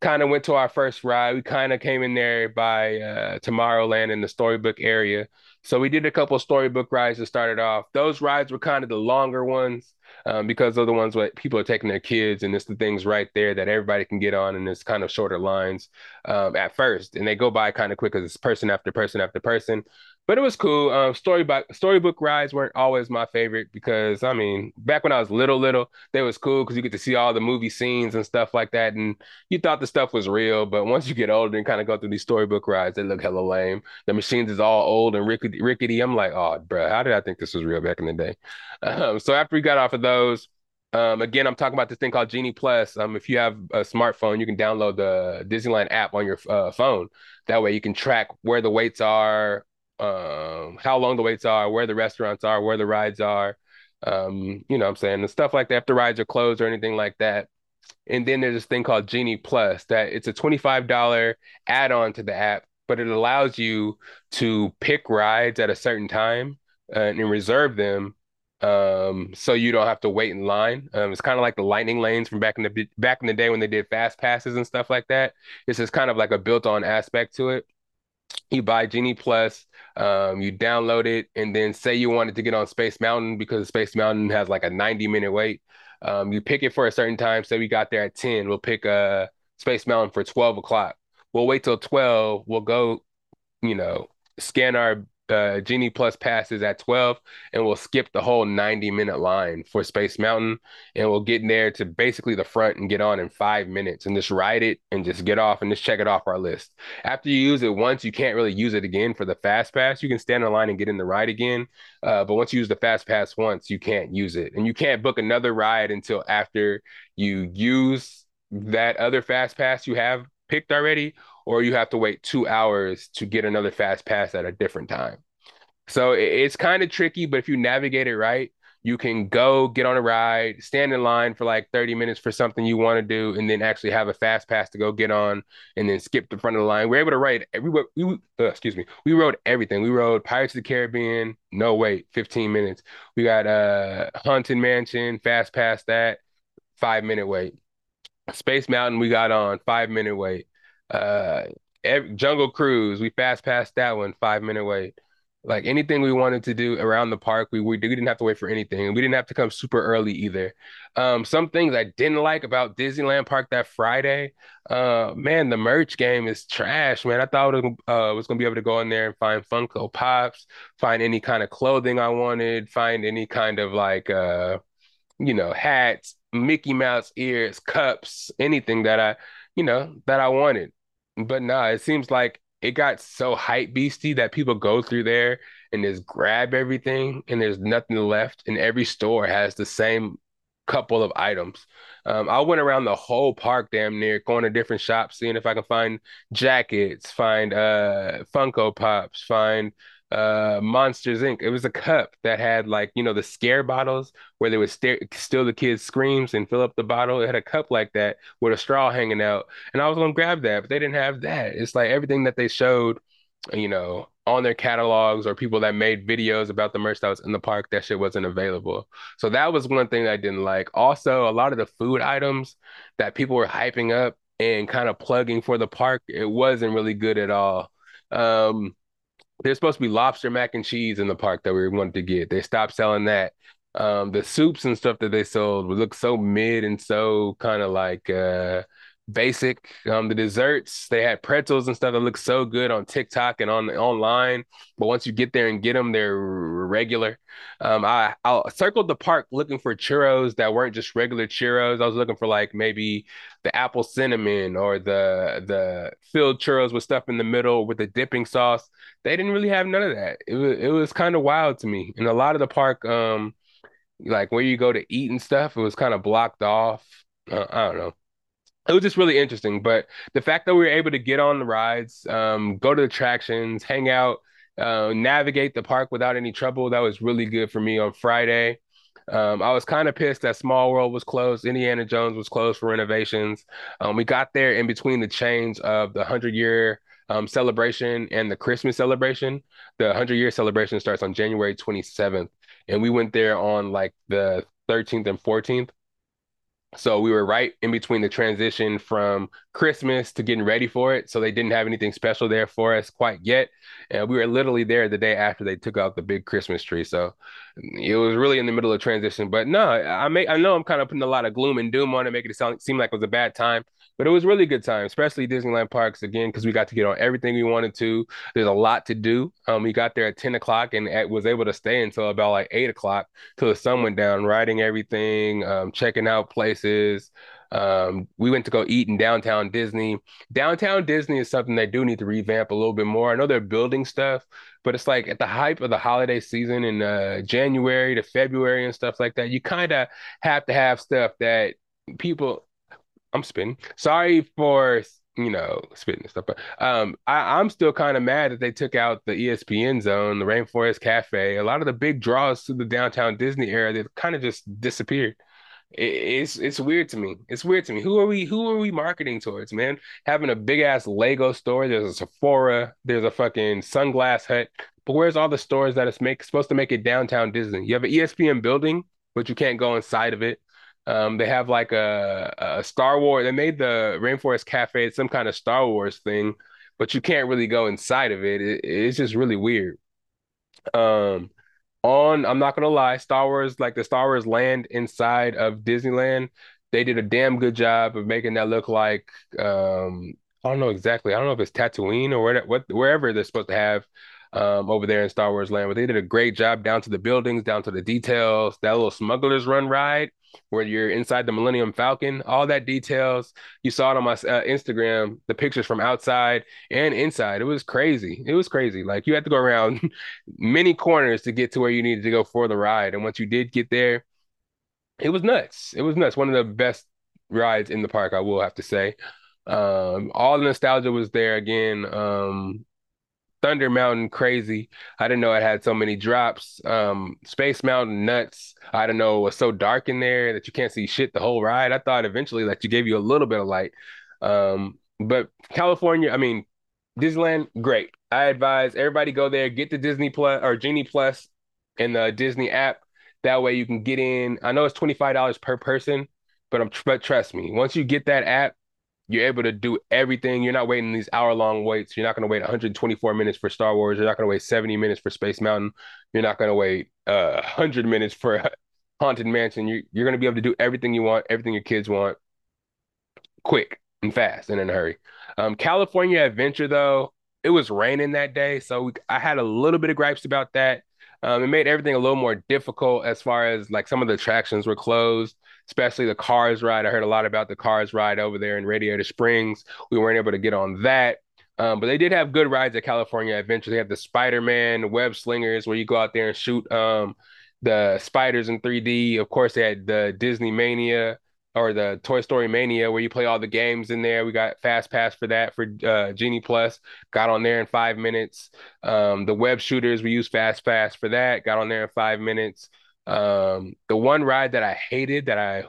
kind of went to our first ride. We kind of came in there by uh, Tomorrowland in the Storybook area. So we did a couple storybook rides to start it off. Those rides were kind of the longer ones um, because of the ones where people are taking their kids, and it's the things right there that everybody can get on, and it's kind of shorter lines um, at first, and they go by kind of quick because it's person after person after person but it was cool. Um, storybook storybook rides weren't always my favorite because I mean, back when I was little, little, they was cool because you get to see all the movie scenes and stuff like that, and you thought the stuff was real. But once you get older and kind of go through these storybook rides, they look hella lame. The machines is all old and rickety. rickety. I'm like, oh, bro, how did I think this was real back in the day? Um, so after we got off of those. Um, again, I'm talking about this thing called Genie Plus. Um, if you have a smartphone, you can download the Disneyland app on your uh, phone. That way, you can track where the waits are, um, how long the waits are, where the restaurants are, where the rides are. Um, you know what I'm saying? And stuff like that, if the rides are closed or anything like that. And then there's this thing called Genie Plus that it's a $25 add-on to the app, but it allows you to pick rides at a certain time uh, and reserve them um, so you don't have to wait in line. Um, it's kind of like the lightning lanes from back in the back in the day when they did fast passes and stuff like that. It's just kind of like a built-on aspect to it you buy Genie Plus, um, you download it, and then say you wanted to get on Space Mountain because Space Mountain has like a 90 minute wait. Um, you pick it for a certain time. Say we got there at 10, we'll pick uh Space Mountain for 12 o'clock. We'll wait till 12, we'll go, you know, scan our uh, Genie Plus passes at 12, and we'll skip the whole 90 minute line for Space Mountain. And we'll get in there to basically the front and get on in five minutes and just ride it and just get off and just check it off our list. After you use it once, you can't really use it again for the Fast Pass. You can stand in line and get in the ride again. Uh, but once you use the Fast Pass once, you can't use it. And you can't book another ride until after you use that other Fast Pass you have picked already or you have to wait two hours to get another fast pass at a different time. So it's kind of tricky, but if you navigate it right, you can go get on a ride, stand in line for like 30 minutes for something you want to do, and then actually have a fast pass to go get on and then skip the front of the line. We're able to ride every we, uh, excuse me, we rode everything. We rode Pirates of the Caribbean, no wait, 15 minutes. We got uh Haunted Mansion, fast pass that, five minute wait. Space Mountain, we got on five minute wait. Uh, every, Jungle Cruise, we fast passed that one, five minute wait. Like anything we wanted to do around the park, we, we, we didn't have to wait for anything. And we didn't have to come super early either. Um, some things I didn't like about Disneyland Park that Friday, uh, man, the merch game is trash, man. I thought I was, uh, was gonna be able to go in there and find Funko Pops, find any kind of clothing I wanted, find any kind of like uh you know, hats, Mickey Mouse ears, cups, anything that I, you know, that I wanted. But nah, it seems like it got so hype beasty that people go through there and just grab everything and there's nothing left. And every store has the same couple of items. Um, I went around the whole park damn near, going to different shops, seeing if I can find jackets, find uh Funko Pops, find uh Monsters Inc. It was a cup that had like, you know, the scare bottles where they would stare, steal the kids' screams and fill up the bottle. It had a cup like that with a straw hanging out. And I was gonna grab that, but they didn't have that. It's like everything that they showed, you know, on their catalogs or people that made videos about the merch that was in the park, that shit wasn't available. So that was one thing I didn't like. Also, a lot of the food items that people were hyping up and kind of plugging for the park, it wasn't really good at all. Um, there's supposed to be lobster mac and cheese in the park that we wanted to get. They stopped selling that. Um, the soups and stuff that they sold would look so mid and so kind of like uh basic. Um, the desserts they had pretzels and stuff that look so good on TikTok and on online, but once you get there and get them, they're regular. Um, I I circled the park looking for churros that weren't just regular churros. I was looking for like maybe the apple cinnamon or the the filled churros with stuff in the middle with the dipping sauce. They didn't really have none of that. It was it was kind of wild to me. And a lot of the park, um, like where you go to eat and stuff, it was kind of blocked off. Uh, I don't know it was just really interesting. But the fact that we were able to get on the rides, um, go to attractions, hang out, uh, navigate the park without any trouble, that was really good for me on Friday. Um, I was kind of pissed that Small World was closed. Indiana Jones was closed for renovations. Um, we got there in between the chains of the 100 year um, celebration and the Christmas celebration. The 100 year celebration starts on January 27th. And we went there on like the 13th and 14th. So we were right in between the transition from Christmas to getting ready for it. So they didn't have anything special there for us quite yet. And we were literally there the day after they took out the big Christmas tree. So it was really in the middle of transition. But no, I may I know I'm kind of putting a lot of gloom and doom on it, making it sound seem like it was a bad time. But it was really good time, especially Disneyland parks again, because we got to get on everything we wanted to. There's a lot to do. Um, we got there at 10 o'clock and at, was able to stay until about like eight o'clock till the sun went down, riding everything, um, checking out places. Um, we went to go eat in downtown Disney. Downtown Disney is something they do need to revamp a little bit more. I know they're building stuff, but it's like at the hype of the holiday season in uh, January to February and stuff like that, you kind of have to have stuff that people I'm spitting. Sorry for you know spitting stuff, but um, I, I'm still kind of mad that they took out the ESPN zone, the Rainforest Cafe. A lot of the big draws to the downtown Disney area, they kind of just disappeared. It, it's it's weird to me. It's weird to me. Who are we? Who are we marketing towards, man? Having a big ass Lego store. There's a Sephora. There's a fucking Sunglass Hut. But where's all the stores that it's make supposed to make it downtown Disney? You have an ESPN building, but you can't go inside of it. Um, they have like a, a Star Wars. They made the Rainforest Cafe some kind of Star Wars thing, but you can't really go inside of it. it it's just really weird. Um, on I'm not gonna lie, Star Wars, like the Star Wars land inside of Disneyland, they did a damn good job of making that look like um, I don't know exactly. I don't know if it's Tatooine or where, what wherever they're supposed to have um, over there in Star Wars Land, but they did a great job down to the buildings, down to the details. That little Smuggler's Run ride where you're inside the Millennium Falcon, all that details. You saw it on my uh, Instagram, the pictures from outside and inside. It was crazy. It was crazy. Like you had to go around many corners to get to where you needed to go for the ride. And once you did get there, it was nuts. It was nuts. One of the best rides in the park, I will have to say. Um, all the nostalgia was there again. Um, Thunder Mountain crazy. I didn't know it had so many drops. Um, Space Mountain nuts. I don't know it was so dark in there that you can't see shit the whole ride. I thought eventually that you gave you a little bit of light. Um, but California, I mean, Disneyland, great. I advise everybody go there, get the Disney Plus or Genie Plus in the Disney app. That way you can get in. I know it's $25 per person, but I'm but trust me, once you get that app, you're able to do everything. You're not waiting these hour long waits. You're not going to wait 124 minutes for Star Wars. You're not going to wait 70 minutes for Space Mountain. You're not going to wait uh, 100 minutes for Haunted Mansion. You, you're going to be able to do everything you want, everything your kids want, quick and fast and in a hurry. Um, California Adventure, though, it was raining that day. So we, I had a little bit of gripes about that. Um, it made everything a little more difficult as far as like some of the attractions were closed, especially the Cars ride. I heard a lot about the Cars ride over there in Radiator Springs. We weren't able to get on that. Um, but they did have good rides at California Adventure. They have the Spider-Man web slingers where you go out there and shoot um, the spiders in 3D. Of course, they had the Disney Mania or the Toy Story Mania where you play all the games in there. We got Fast Pass for that for uh, Genie Plus. Got on there in five minutes. Um, the web shooters we used Fast Pass for that. Got on there in five minutes. Um, the one ride that I hated that I,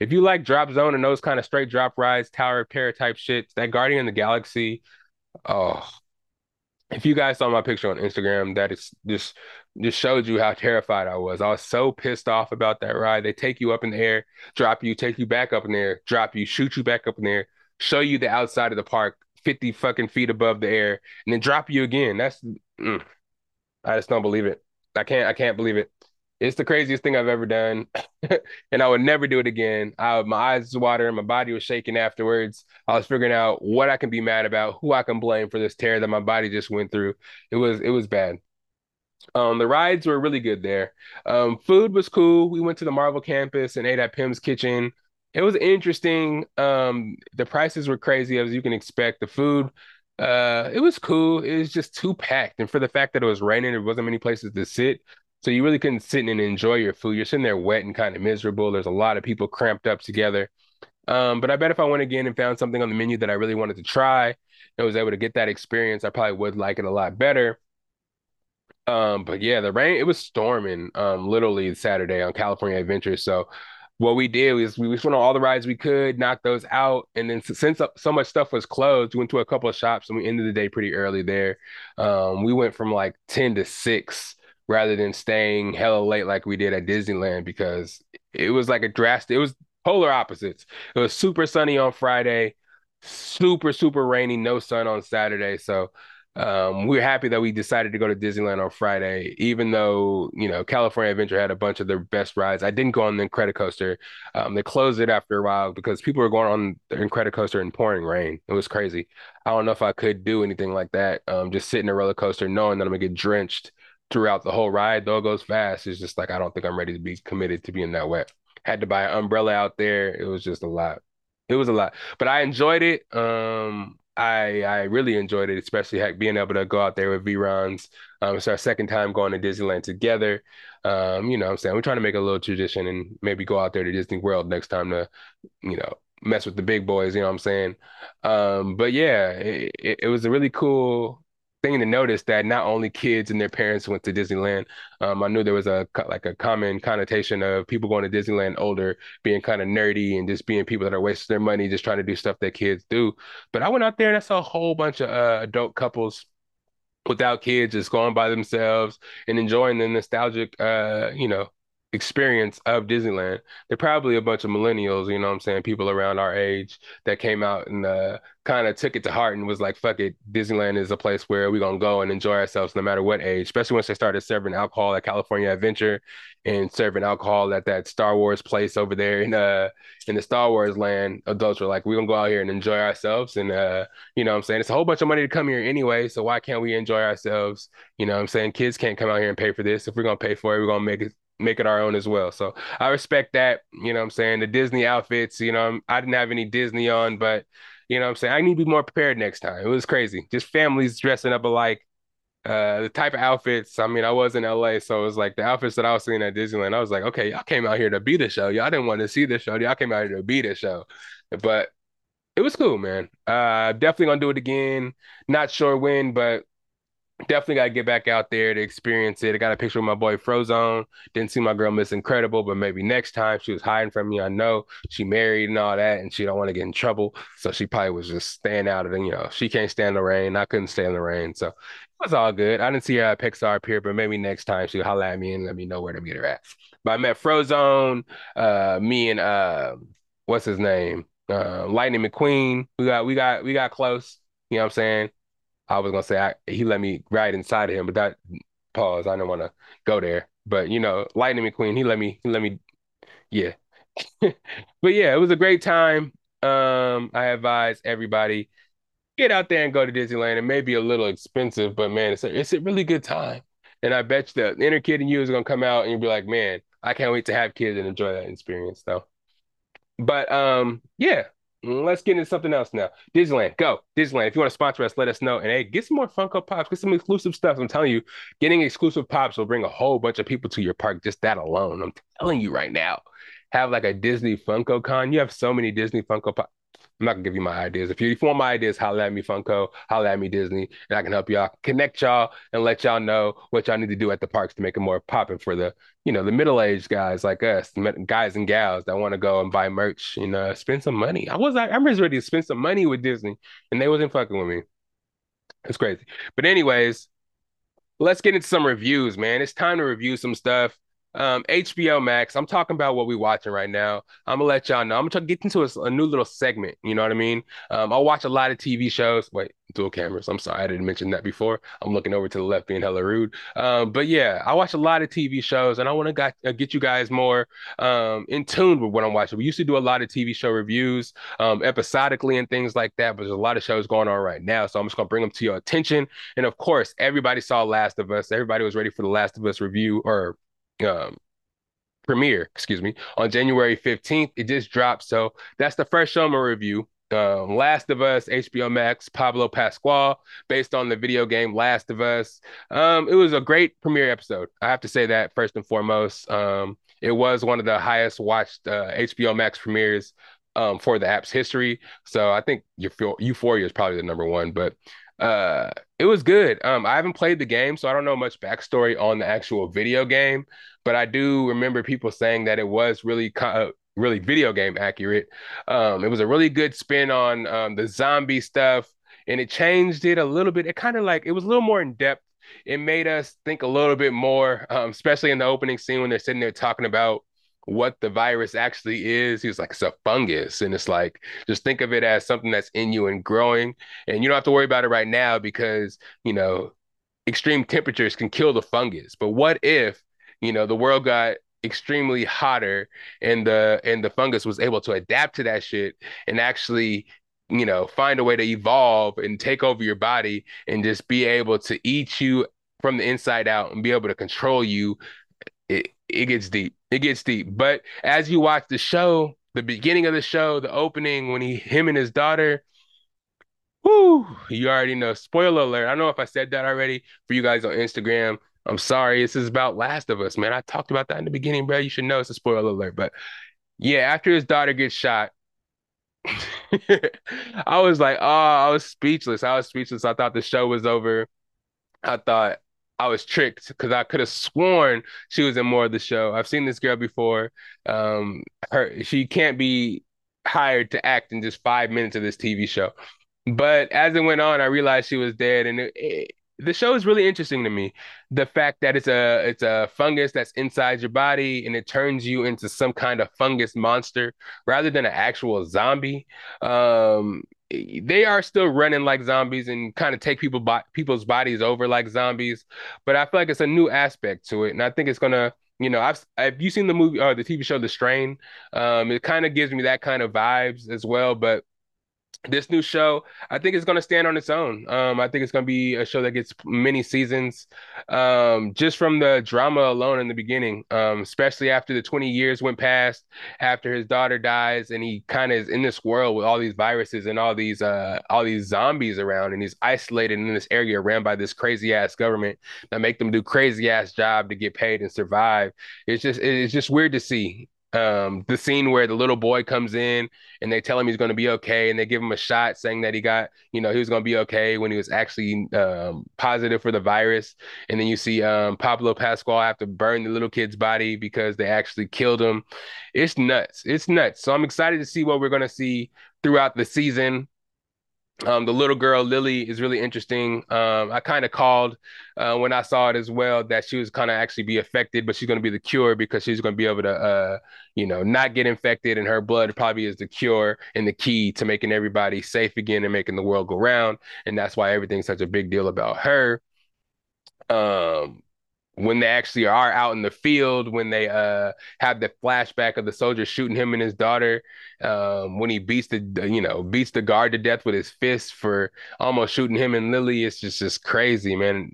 if you like Drop Zone and those kind of straight drop rides, Tower Terror type shit, that Guardian of the Galaxy. Oh, if you guys saw my picture on Instagram, that is just just showed you how terrified I was. I was so pissed off about that ride. They take you up in the air, drop you, take you back up in the air, drop you, shoot you back up in the air, show you the outside of the park, 50 fucking feet above the air, and then drop you again. That's mm, I just don't believe it. I can't I can't believe it. It's the craziest thing I've ever done, and I would never do it again. I, my eyes was watering, my body was shaking afterwards. I was figuring out what I can be mad about, who I can blame for this tear that my body just went through. It was it was bad. Um, the rides were really good there. Um, food was cool. We went to the Marvel campus and ate at Pym's Kitchen. It was interesting. Um, the prices were crazy as you can expect. The food, uh, it was cool. It was just too packed, and for the fact that it was raining, there wasn't many places to sit. So you really couldn't sit and enjoy your food. You're sitting there wet and kind of miserable. There's a lot of people cramped up together. Um, but I bet if I went again and found something on the menu that I really wanted to try and was able to get that experience, I probably would like it a lot better. Um, but yeah, the rain, it was storming, um, literally Saturday on California Adventure. So what we did was we just went on all the rides we could, knocked those out. And then since so much stuff was closed, we went to a couple of shops and we ended the day pretty early there. Um, we went from like 10 to 6 rather than staying hella late like we did at Disneyland because it was like a drastic, it was polar opposites. It was super sunny on Friday, super, super rainy, no sun on Saturday. So um, we're happy that we decided to go to Disneyland on Friday, even though you know California Adventure had a bunch of their best rides. I didn't go on the Incredicoaster. Um, they closed it after a while because people were going on the Incredicoaster in pouring rain. It was crazy. I don't know if I could do anything like that. Um, just sit in a roller coaster knowing that I'm gonna get drenched throughout the whole ride, though it goes fast. It's just like I don't think I'm ready to be committed to being that wet. Had to buy an umbrella out there. It was just a lot. It was a lot, but I enjoyed it. Um, I I really enjoyed it, especially heck, being able to go out there with V-Rons. Um, it's our second time going to Disneyland together. Um, you know, I'm saying we're trying to make a little tradition and maybe go out there to Disney World next time to, you know, mess with the big boys. You know what I'm saying? Um, but yeah, it, it, it was a really cool thing to notice that not only kids and their parents went to Disneyland. Um, I knew there was a like a common connotation of people going to Disneyland older being kind of nerdy and just being people that are wasting their money just trying to do stuff that kids do. But I went out there and I saw a whole bunch of uh, adult couples without kids just going by themselves and enjoying the nostalgic uh, you know, experience of Disneyland. They're probably a bunch of millennials, you know what I'm saying, people around our age that came out and uh, kind of took it to heart and was like, fuck it, Disneyland is a place where we're gonna go and enjoy ourselves no matter what age, especially once they started serving alcohol at California Adventure and serving alcohol at that Star Wars place over there in uh in the Star Wars land. Adults were like, we're gonna go out here and enjoy ourselves. And uh, you know what I'm saying? It's a whole bunch of money to come here anyway, so why can't we enjoy ourselves? You know what I'm saying? Kids can't come out here and pay for this. If we're gonna pay for it, we're gonna make it make it our own as well. So I respect that. You know I'm saying? The Disney outfits, you know, I didn't have any Disney on, but you know I'm saying? I need to be more prepared next time. It was crazy. Just families dressing up alike. Uh, the type of outfits. I mean, I was in LA, so it was like the outfits that I was seeing at Disneyland. I was like, okay, y'all came out here to be the show. Y'all didn't want to see the show. Y'all came out here to be the show. But it was cool, man. Uh, definitely gonna do it again. Not sure when, but definitely got to get back out there to experience it. I got a picture with my boy Frozone. Didn't see my girl Miss Incredible, but maybe next time she was hiding from me. I know she married and all that, and she don't want to get in trouble, so she probably was just staying out of it. You know, she can't stand the rain. I couldn't stand the rain, so it was all good. I didn't see her at Pixar Pier, but maybe next time she'll holler at me and let me know where to meet her at. But I met Frozone, uh, me and uh, what's his name, uh, Lightning McQueen. We got we got we got close. You know what I'm saying? I was gonna say I, he let me ride inside of him, but that pause. I don't want to go there. But you know, Lightning McQueen, he let me, he let me, yeah. but yeah, it was a great time. Um, I advise everybody get out there and go to Disneyland. It may be a little expensive, but man, it's a, it's a really good time. And I bet you the inner kid in you is gonna come out and you'll be like, man, I can't wait to have kids and enjoy that experience though. But um, yeah, let's get into something else now. Disneyland, go. Disneyland. If you want to sponsor us, let us know. And hey, get some more Funko Pops, get some exclusive stuff. I'm telling you, getting exclusive pops will bring a whole bunch of people to your park, just that alone. I'm telling you right now. Have like a Disney Funko Con. You have so many Disney Funko Pops. I'm not gonna give you my ideas. If you, if you want my ideas, holla at me, Funko, holla at me, Disney, and I can help y'all connect y'all and let y'all know what y'all need to do at the parks to make it more popping for the, you know, the middle-aged guys like us, guys and gals that want to go and buy merch and uh, spend some money. I was like, I'm just ready to spend some money with Disney, and they wasn't fucking with me. It's crazy. But anyways, let's get into some reviews, man. It's time to review some stuff. Um, HBO Max. I'm talking about what we're watching right now. I'm gonna let y'all know. I'm gonna get into a, a, new little segment. You know what I mean? Um, I'll watch a lot of TV shows. Wait, dual cameras. I'm sorry, I didn't mention that before. I'm looking over to the left, being hella rude. Um, but yeah, I watch a lot of TV shows, and I want to uh, get you guys more um, in tune with what I'm watching. We used to do a lot of TV show reviews, um, episodically and things like that. But there's a lot of shows going on right now, so I'm just gonna bring them to your attention. And of course, everybody saw Last of Us. Everybody was ready for the Last of Us review or um, premiere, excuse me, on January 15th. It just dropped. So that's the first show I'm gonna review. Um, Last of Us, HBO Max, Pablo Pascual, based on the video game Last of Us. Um, it was a great premiere episode. I have to say that first and foremost. Um, it was one of the highest watched uh, HBO Max premieres um, for the app's history. So I think your Euphoria is probably the number one, but uh, it was good. Um, I haven't played the game, so I don't know much backstory on the actual video game, but I do remember people saying that it was really uh, really video game accurate. Um, it was a really good spin on um, the zombie stuff, and it changed it a little bit. It kind of like it was a little more in depth. It made us think a little bit more, um, especially in the opening scene when they're sitting there talking about what the virus actually is. He was like, it's a fungus. And it's like, just think of it as something that's in you and growing. And you don't have to worry about it right now because, you know, extreme temperatures can kill the fungus. But what if, you know, the world got extremely hotter and the and the fungus was able to adapt to that shit and actually you know find a way to evolve and take over your body and just be able to eat you from the inside out and be able to control you it, it gets deep. It gets deep. But as you watch the show, the beginning of the show, the opening, when he him and his daughter, whoo, you already know. Spoiler alert. I don't know if I said that already for you guys on Instagram. I'm sorry. This is about Last of Us, man. I talked about that in the beginning, bro. You should know it's a spoiler alert. But yeah, after his daughter gets shot, I was like, oh, I was speechless. I was speechless. I thought the show was over. I thought I was tricked because I could have sworn she was in more of the show. I've seen this girl before. Um, her she can't be hired to act in just five minutes of this TV show. But as it went on, I realized she was dead, and it, it, the show is really interesting to me. The fact that it's a it's a fungus that's inside your body and it turns you into some kind of fungus monster rather than an actual zombie. Um, they are still running like zombies and kind of take people people's bodies over like zombies, but I feel like it's a new aspect to it, and I think it's gonna. You know, I've have you seen the movie or uh, the TV show The Strain? Um, it kind of gives me that kind of vibes as well, but this new show, I think it's going to stand on its own. Um, I think it's going to be a show that gets many seasons, um, just from the drama alone in the beginning. Um, especially after the 20 years went past, after his daughter dies, and he kind of is in this world with all these viruses and all these uh, all these zombies around, and he's isolated in this area ran by this crazy ass government that make them do crazy ass job to get paid and survive. It's just it's just weird to see um, the scene where the little boy comes in and they tell him he's going to be okay and they give him a shot saying that he got you know he was going to be okay when he was actually um, positive for the virus. And then you see um, pablo pascual have to burn the little kid's body because they actually killed him. It's nuts. It's nuts. So i'm excited to see what we're going to see throughout the season um, the little girl Lily is really interesting. Um, I kind of called uh, when I saw it as well that she was kind of actually be affected, but she's going to be the cure because she's going to be able to, uh, you know, not get infected, and her blood probably is the cure and the key to making everybody safe again and making the world go round. And that's why everything's such a big deal about her. Um, when they actually are out in the field, when they uh have the flashback of the soldier shooting him and his daughter, um, when he beats the you know beats the guard to death with his fist for almost shooting him and Lily, it's just just crazy, man.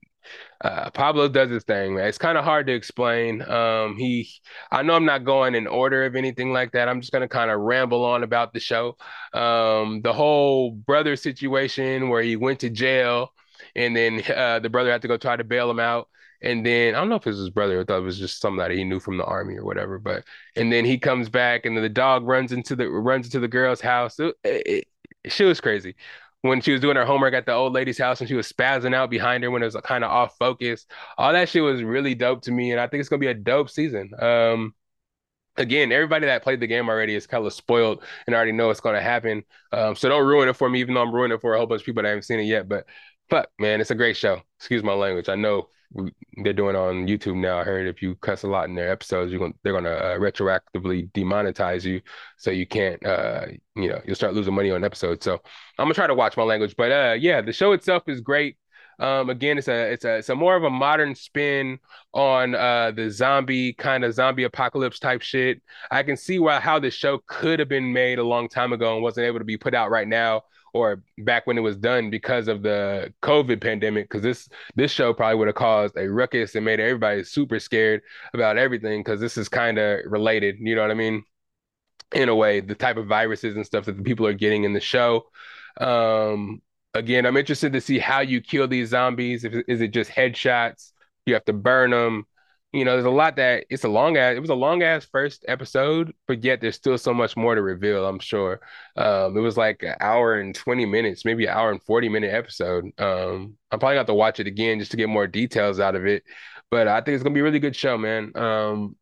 Uh, Pablo does his thing, man. It's kind of hard to explain. Um, he, I know I'm not going in order of anything like that. I'm just gonna kind of ramble on about the show. Um, the whole brother situation where he went to jail, and then uh, the brother had to go try to bail him out. And then I don't know if it was his brother. I thought it was just somebody he knew from the army or whatever. But and then he comes back, and then the dog runs into the runs into the girl's house. It, it, she was crazy when she was doing her homework at the old lady's house and she was spazzing out behind her when it was kind of off focus. All that shit was really dope to me, and I think it's gonna be a dope season. Um, again, everybody that played the game already is kind of spoiled and already know what's gonna happen. Um, so don't ruin it for me, even though I'm ruining it for a whole bunch of people that haven't seen it yet. But fuck, man, it's a great show. Excuse my language. I know they're doing on YouTube now. I heard if you cuss a lot in their episodes, you're going they're gonna uh, retroactively demonetize you, so you can't uh you know you'll start losing money on episodes. So I'm gonna try to watch my language, but uh yeah, the show itself is great. Um, again, it's a it's a it's a more of a modern spin on uh the zombie kind of zombie apocalypse type shit. I can see why how the show could have been made a long time ago and wasn't able to be put out right now or back when it was done because of the COVID pandemic. Because this this show probably would have caused a ruckus and made everybody super scared about everything. Because this is kind of related. You know what I mean? In a way, the type of viruses and stuff that the people are getting in the show. Um, again, I'm interested to see how you kill these zombies. If is it just headshots? You have to burn them you know, there's a lot that it's a long ass. It was a long ass first episode, but yet there's still so much more to reveal. I'm sure. Um, it was like an hour and 20 minutes, maybe an hour and 40 minute episode. Um, I'm probably gonna have to watch it again just to get more details out of it. But I think it's gonna be a really good show, man. Um,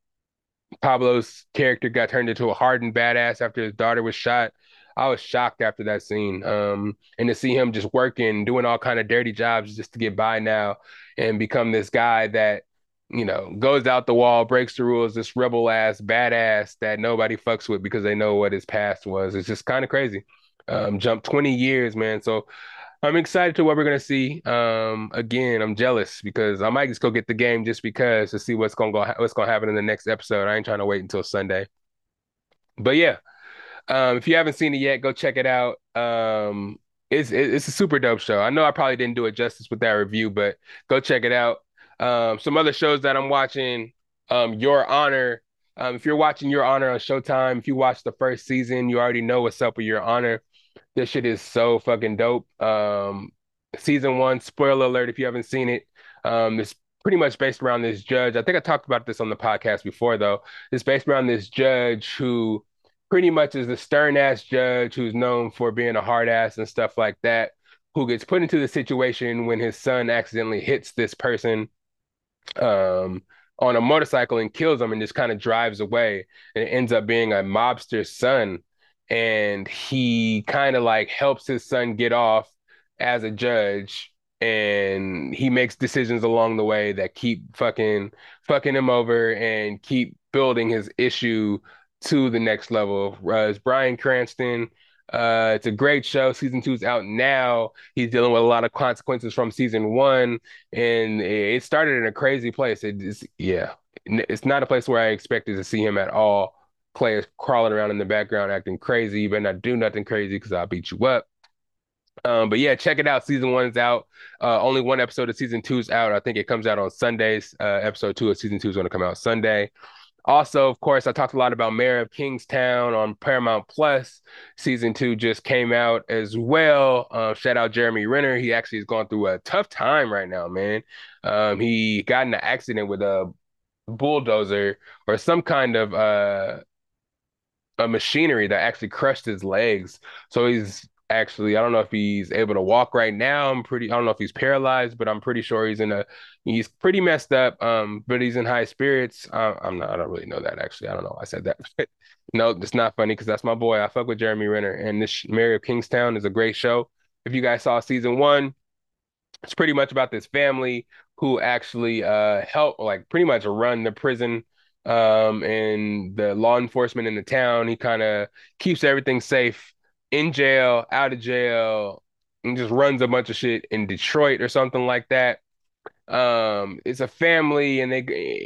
Pablo's character got turned into a hardened badass after his daughter was shot. I was shocked after that scene. Um, and to see him just working, doing all kind of dirty jobs just to get by now and become this guy that you know, goes out the wall, breaks the rules, this rebel ass badass that nobody fucks with because they know what his past was. It's just kind of crazy. Um, jump 20 years, man. So I'm excited to what we're gonna see. Um, again, I'm jealous because I might just go get the game just because to see what's gonna go what's gonna happen in the next episode. I ain't trying to wait until Sunday. But yeah, um, if you haven't seen it yet, go check it out. Um, it's it's a super dope show. I know I probably didn't do it justice with that review, but go check it out. Um, some other shows that I'm watching, um, Your Honor. Um, if you're watching Your Honor on Showtime, if you watch the first season, you already know what's up with Your Honor. This shit is so fucking dope. Um, season one, spoiler alert if you haven't seen it. Um, it's pretty much based around this judge. I think I talked about this on the podcast before, though. It's based around this judge who pretty much is a stern ass judge who's known for being a hard ass and stuff like that, who gets put into the situation when his son accidentally hits this person um, on a motorcycle and kills him and just kind of drives away. And it ends up being a mobster's son. And he kind of like helps his son get off as a judge. And he makes decisions along the way that keep fucking fucking him over and keep building his issue to the next level. Uh, Bryan Cranston uh, it's a great show. Season two is out now. He's dealing with a lot of consequences from season one, and it started in a crazy place. It's yeah, it's not a place where I expected to see him at all. Players crawling around in the background acting crazy. You better not do nothing crazy because I'll beat you up. Um, but yeah, check it out. Season one's out. Uh, only one episode of season two's out. I think it comes out on Sundays. Uh, episode two of season two is going to come out Sunday. Also, of course, I talked a lot about Mayor of Kingstown on Paramount Plus. Season two just came out as well. Uh, shout out Jeremy Renner. He actually is going through a tough time right now, man. Um, he got in an accident with a bulldozer or some kind of uh, a machinery that actually crushed his legs. So he's actually I don't know if he's able to walk right now. I'm pretty I don't know if he's paralyzed, but I'm pretty sure he's in a he's pretty messed up. Um, but he's in high spirits. Uh, I'm not I don't really know that actually. I don't know. I said that. no, it's not funny because that's my boy. I fuck with Jeremy Renner, and this Mayor of Kingstown is a great show. If you guys saw season one, it's pretty much about this family who actually uh help like pretty much run the prison um and the law enforcement in the town. He kind of keeps everything safe in jail, out of jail, and just runs a bunch of shit in Detroit or something like that. Um, it's a family, and they,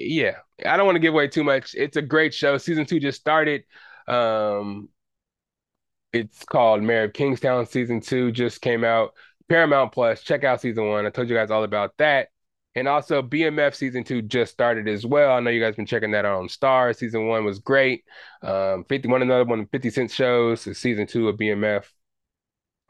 yeah, I don't want to give away too much. It's a great show. Season two just started. Um, it's called Mayor of Kingstown. Season two just came out. Paramount Plus. Check out season one. I told you guys all about that. And also BMF season two just started as well. I know you guys been checking that out on Star. Season one was great. Um, 51 another one, 50 Cent shows. season two of BMF.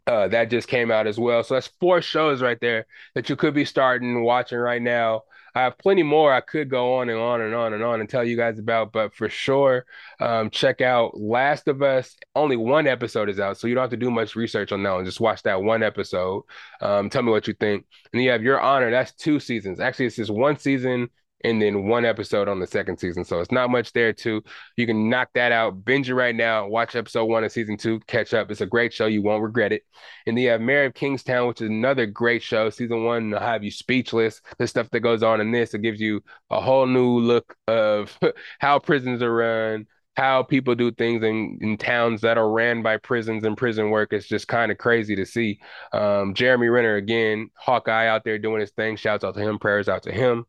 Uh, that just came out as well. So that's four shows right there that you could be starting watching right now. I have plenty more I could go on and on and on and on and tell you guys about, but for sure, um, check out Last of Us. Only one episode is out, so you don't have to do much research on that one. Just watch that one episode. Um, tell me what you think. And you have Your Honor. That's two seasons. Actually, it's just one season and then one episode on the second season. So it's not much there too. You can knock that out, binge it right now, watch episode one of season two, catch up. It's a great show. You won't regret it. And then you have Mayor of Kingstown, which is another great show. Season one will have you speechless. The stuff that goes on in this, it gives you a whole new look of how prisons are run, how people do things in, in towns that are ran by prisons and prison work. It's just kind of crazy to see. Um, Jeremy Renner again, Hawkeye out there doing his thing. Shouts out to him, prayers out to him.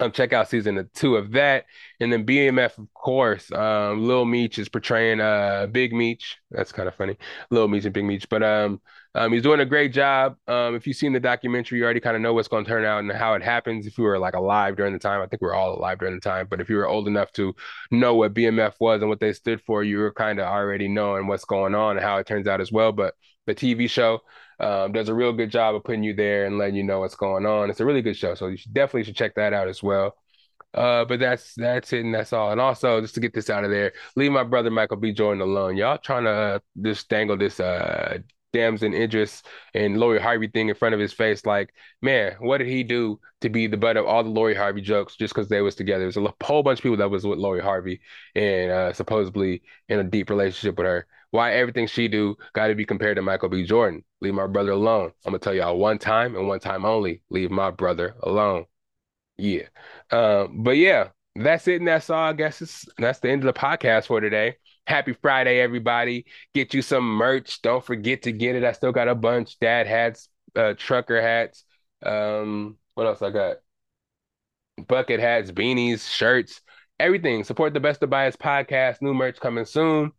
Um, check out season two of that, and then BMF, of course. Um, Lil Meech is portraying uh Big Meech. That's kind of funny, Lil Meech and Big Meech. But um, um, he's doing a great job. Um, if you've seen the documentary, you already kind of know what's going to turn out and how it happens. If you were like alive during the time, I think we are all alive during the time. But if you were old enough to know what BMF was and what they stood for, you were kind of already knowing what's going on and how it turns out as well. But the TV show um, does a real good job of putting you there and letting you know what's going on. It's a really good show, so you should definitely should check that out as well. Uh, but that's that's it and that's all. And also, just to get this out of there, leave my brother Michael B. Jordan alone. Y'all trying to uh, just dangle this uh Damson Idris and Lori Harvey thing in front of his face. Like, man, what did he do to be the butt of all the Lori Harvey jokes just because they was together? There's a whole bunch of people that was with Lori Harvey and uh, supposedly in a deep relationship with her. Why everything she do got to be compared to Michael B. Jordan? Leave my brother alone. I'm gonna tell y'all one time and one time only. Leave my brother alone. Yeah. Um, but yeah, that's it and that's all. I guess it's that's the end of the podcast for today. Happy Friday, everybody. Get you some merch. Don't forget to get it. I still got a bunch. Dad hats, uh, trucker hats. Um, what else I got? Bucket hats, beanies, shirts, everything. Support the Best of Bias podcast. New merch coming soon.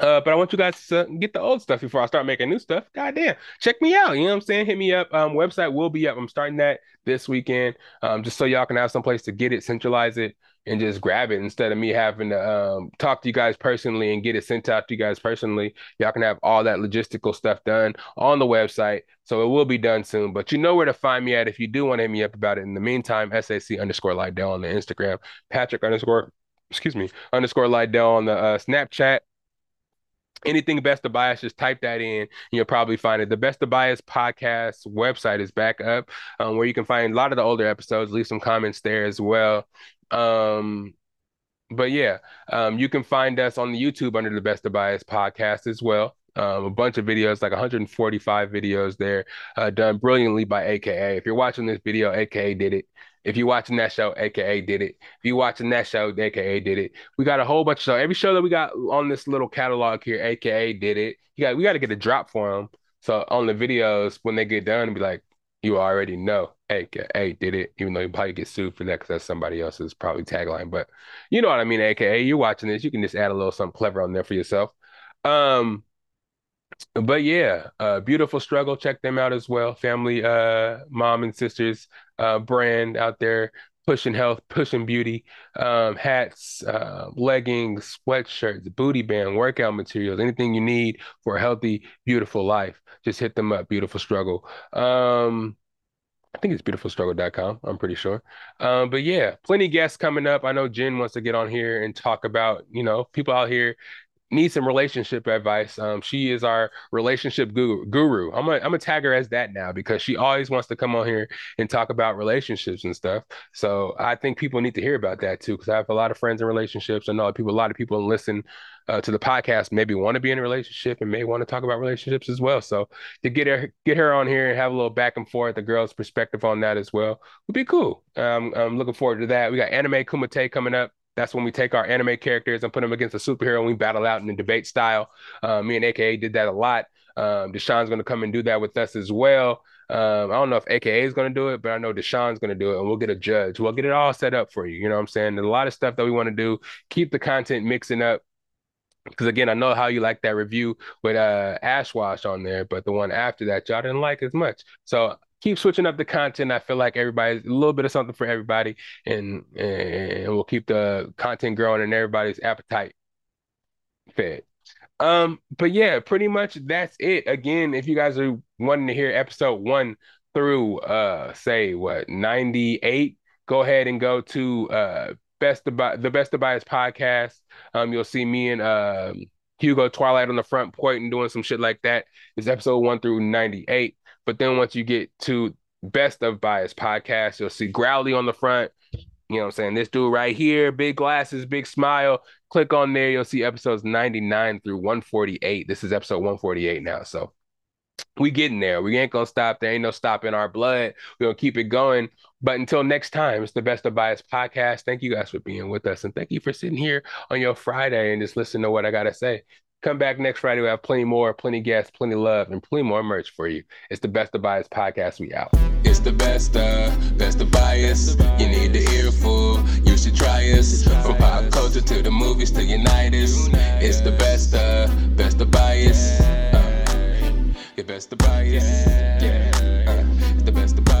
Uh, but I want you guys to get the old stuff before I start making new stuff. God damn. Check me out. You know what I'm saying? Hit me up. Um, website will be up. I'm starting that this weekend. Um, just so y'all can have some place to get it, centralize it, and just grab it instead of me having to um talk to you guys personally and get it sent out to you guys personally. Y'all can have all that logistical stuff done on the website. So it will be done soon. But you know where to find me at if you do want to hit me up about it. In the meantime, SAC underscore Lydell on the Instagram, Patrick underscore excuse me, underscore Lydell on the uh, Snapchat anything best of bias just type that in and you'll probably find it. The best of bias podcast website is back up um, where you can find a lot of the older episodes leave some comments there as well. Um, but yeah um, you can find us on the youtube under the best of bias podcast as well um, a bunch of videos, like 145 videos there, uh, done brilliantly by AKA. If you're watching this video, AKA did it. If you're watching that show, AKA did it. If you're watching that show, AKA did it. We got a whole bunch of show. Every show that we got on this little catalog here, AKA did it. You got we got to get a drop for them. So on the videos, when they get done, be like, you already know, AKA did it. Even though you probably get sued for that because that's somebody else's probably tagline. But you know what I mean, AKA. You're watching this, you can just add a little something clever on there for yourself. Um, but yeah, uh, beautiful struggle. Check them out as well. Family, uh, mom and sisters, uh, brand out there pushing health, pushing beauty, um, hats, uh, leggings, sweatshirts, booty band, workout materials, anything you need for a healthy, beautiful life. Just hit them up. Beautiful struggle. Um, I think it's beautifulstruggle.com. I'm pretty sure. Um, but yeah, plenty guests coming up. I know Jen wants to get on here and talk about, you know, people out here need some relationship advice. Um, she is our relationship guru. guru. I'm gonna I'm gonna tag her as that now because she always wants to come on here and talk about relationships and stuff. So I think people need to hear about that too because I have a lot of friends in relationships. I know people, a lot of people listen uh, to the podcast maybe want to be in a relationship and may want to talk about relationships as well. So to get her get her on here and have a little back and forth, the girl's perspective on that as well would be cool. Um, I'm looking forward to that. We got Anime Kumite coming up that's when we take our anime characters and put them against a superhero and we battle out in a debate style. Uh, me and AKA did that a lot. Um, Deshaun's going to come and do that with us as well. Um, I don't know if AKA is going to do it, but I know Deshaun's going to do it, and we'll get a judge. We'll get it all set up for you. You know what I'm saying? There's a lot of stuff that we want to do. Keep the content mixing up. Because again, I know how you like that review with uh Ash Wash on there, but the one after that y'all didn't like as much. So keep switching up the content. I feel like everybody's a little bit of something for everybody, and and we'll keep the content growing and everybody's appetite fed. Um, but yeah, pretty much that's it. Again, if you guys are wanting to hear episode one through uh say what 98, go ahead and go to uh best of the best of bias podcast. Um, you'll see me and um Hugo Twilight on the front and doing some shit like that. Is episode one through 98. But then once you get to best of bias podcast, you'll see Growly on the front. You know what I'm saying? This dude right here, big glasses, big smile. Click on there, you'll see episodes 99 through 148. This is episode 148 now. So we getting there. We ain't gonna stop. There ain't no stopping our blood. We're gonna keep it going. But until next time, it's the Best of Bias podcast. Thank you guys for being with us. And thank you for sitting here on your Friday and just listening to what I gotta say. Come back next Friday. We have plenty more, plenty guests, plenty love, and plenty more merch for you. It's the Best of Bias podcast. We out. It's the best of, best of bias. You need the earful, you should try us. From pop culture to the movies to Unitas. It's the best of, best of bias. Your best of bias. Yeah. Uh, your best of bias.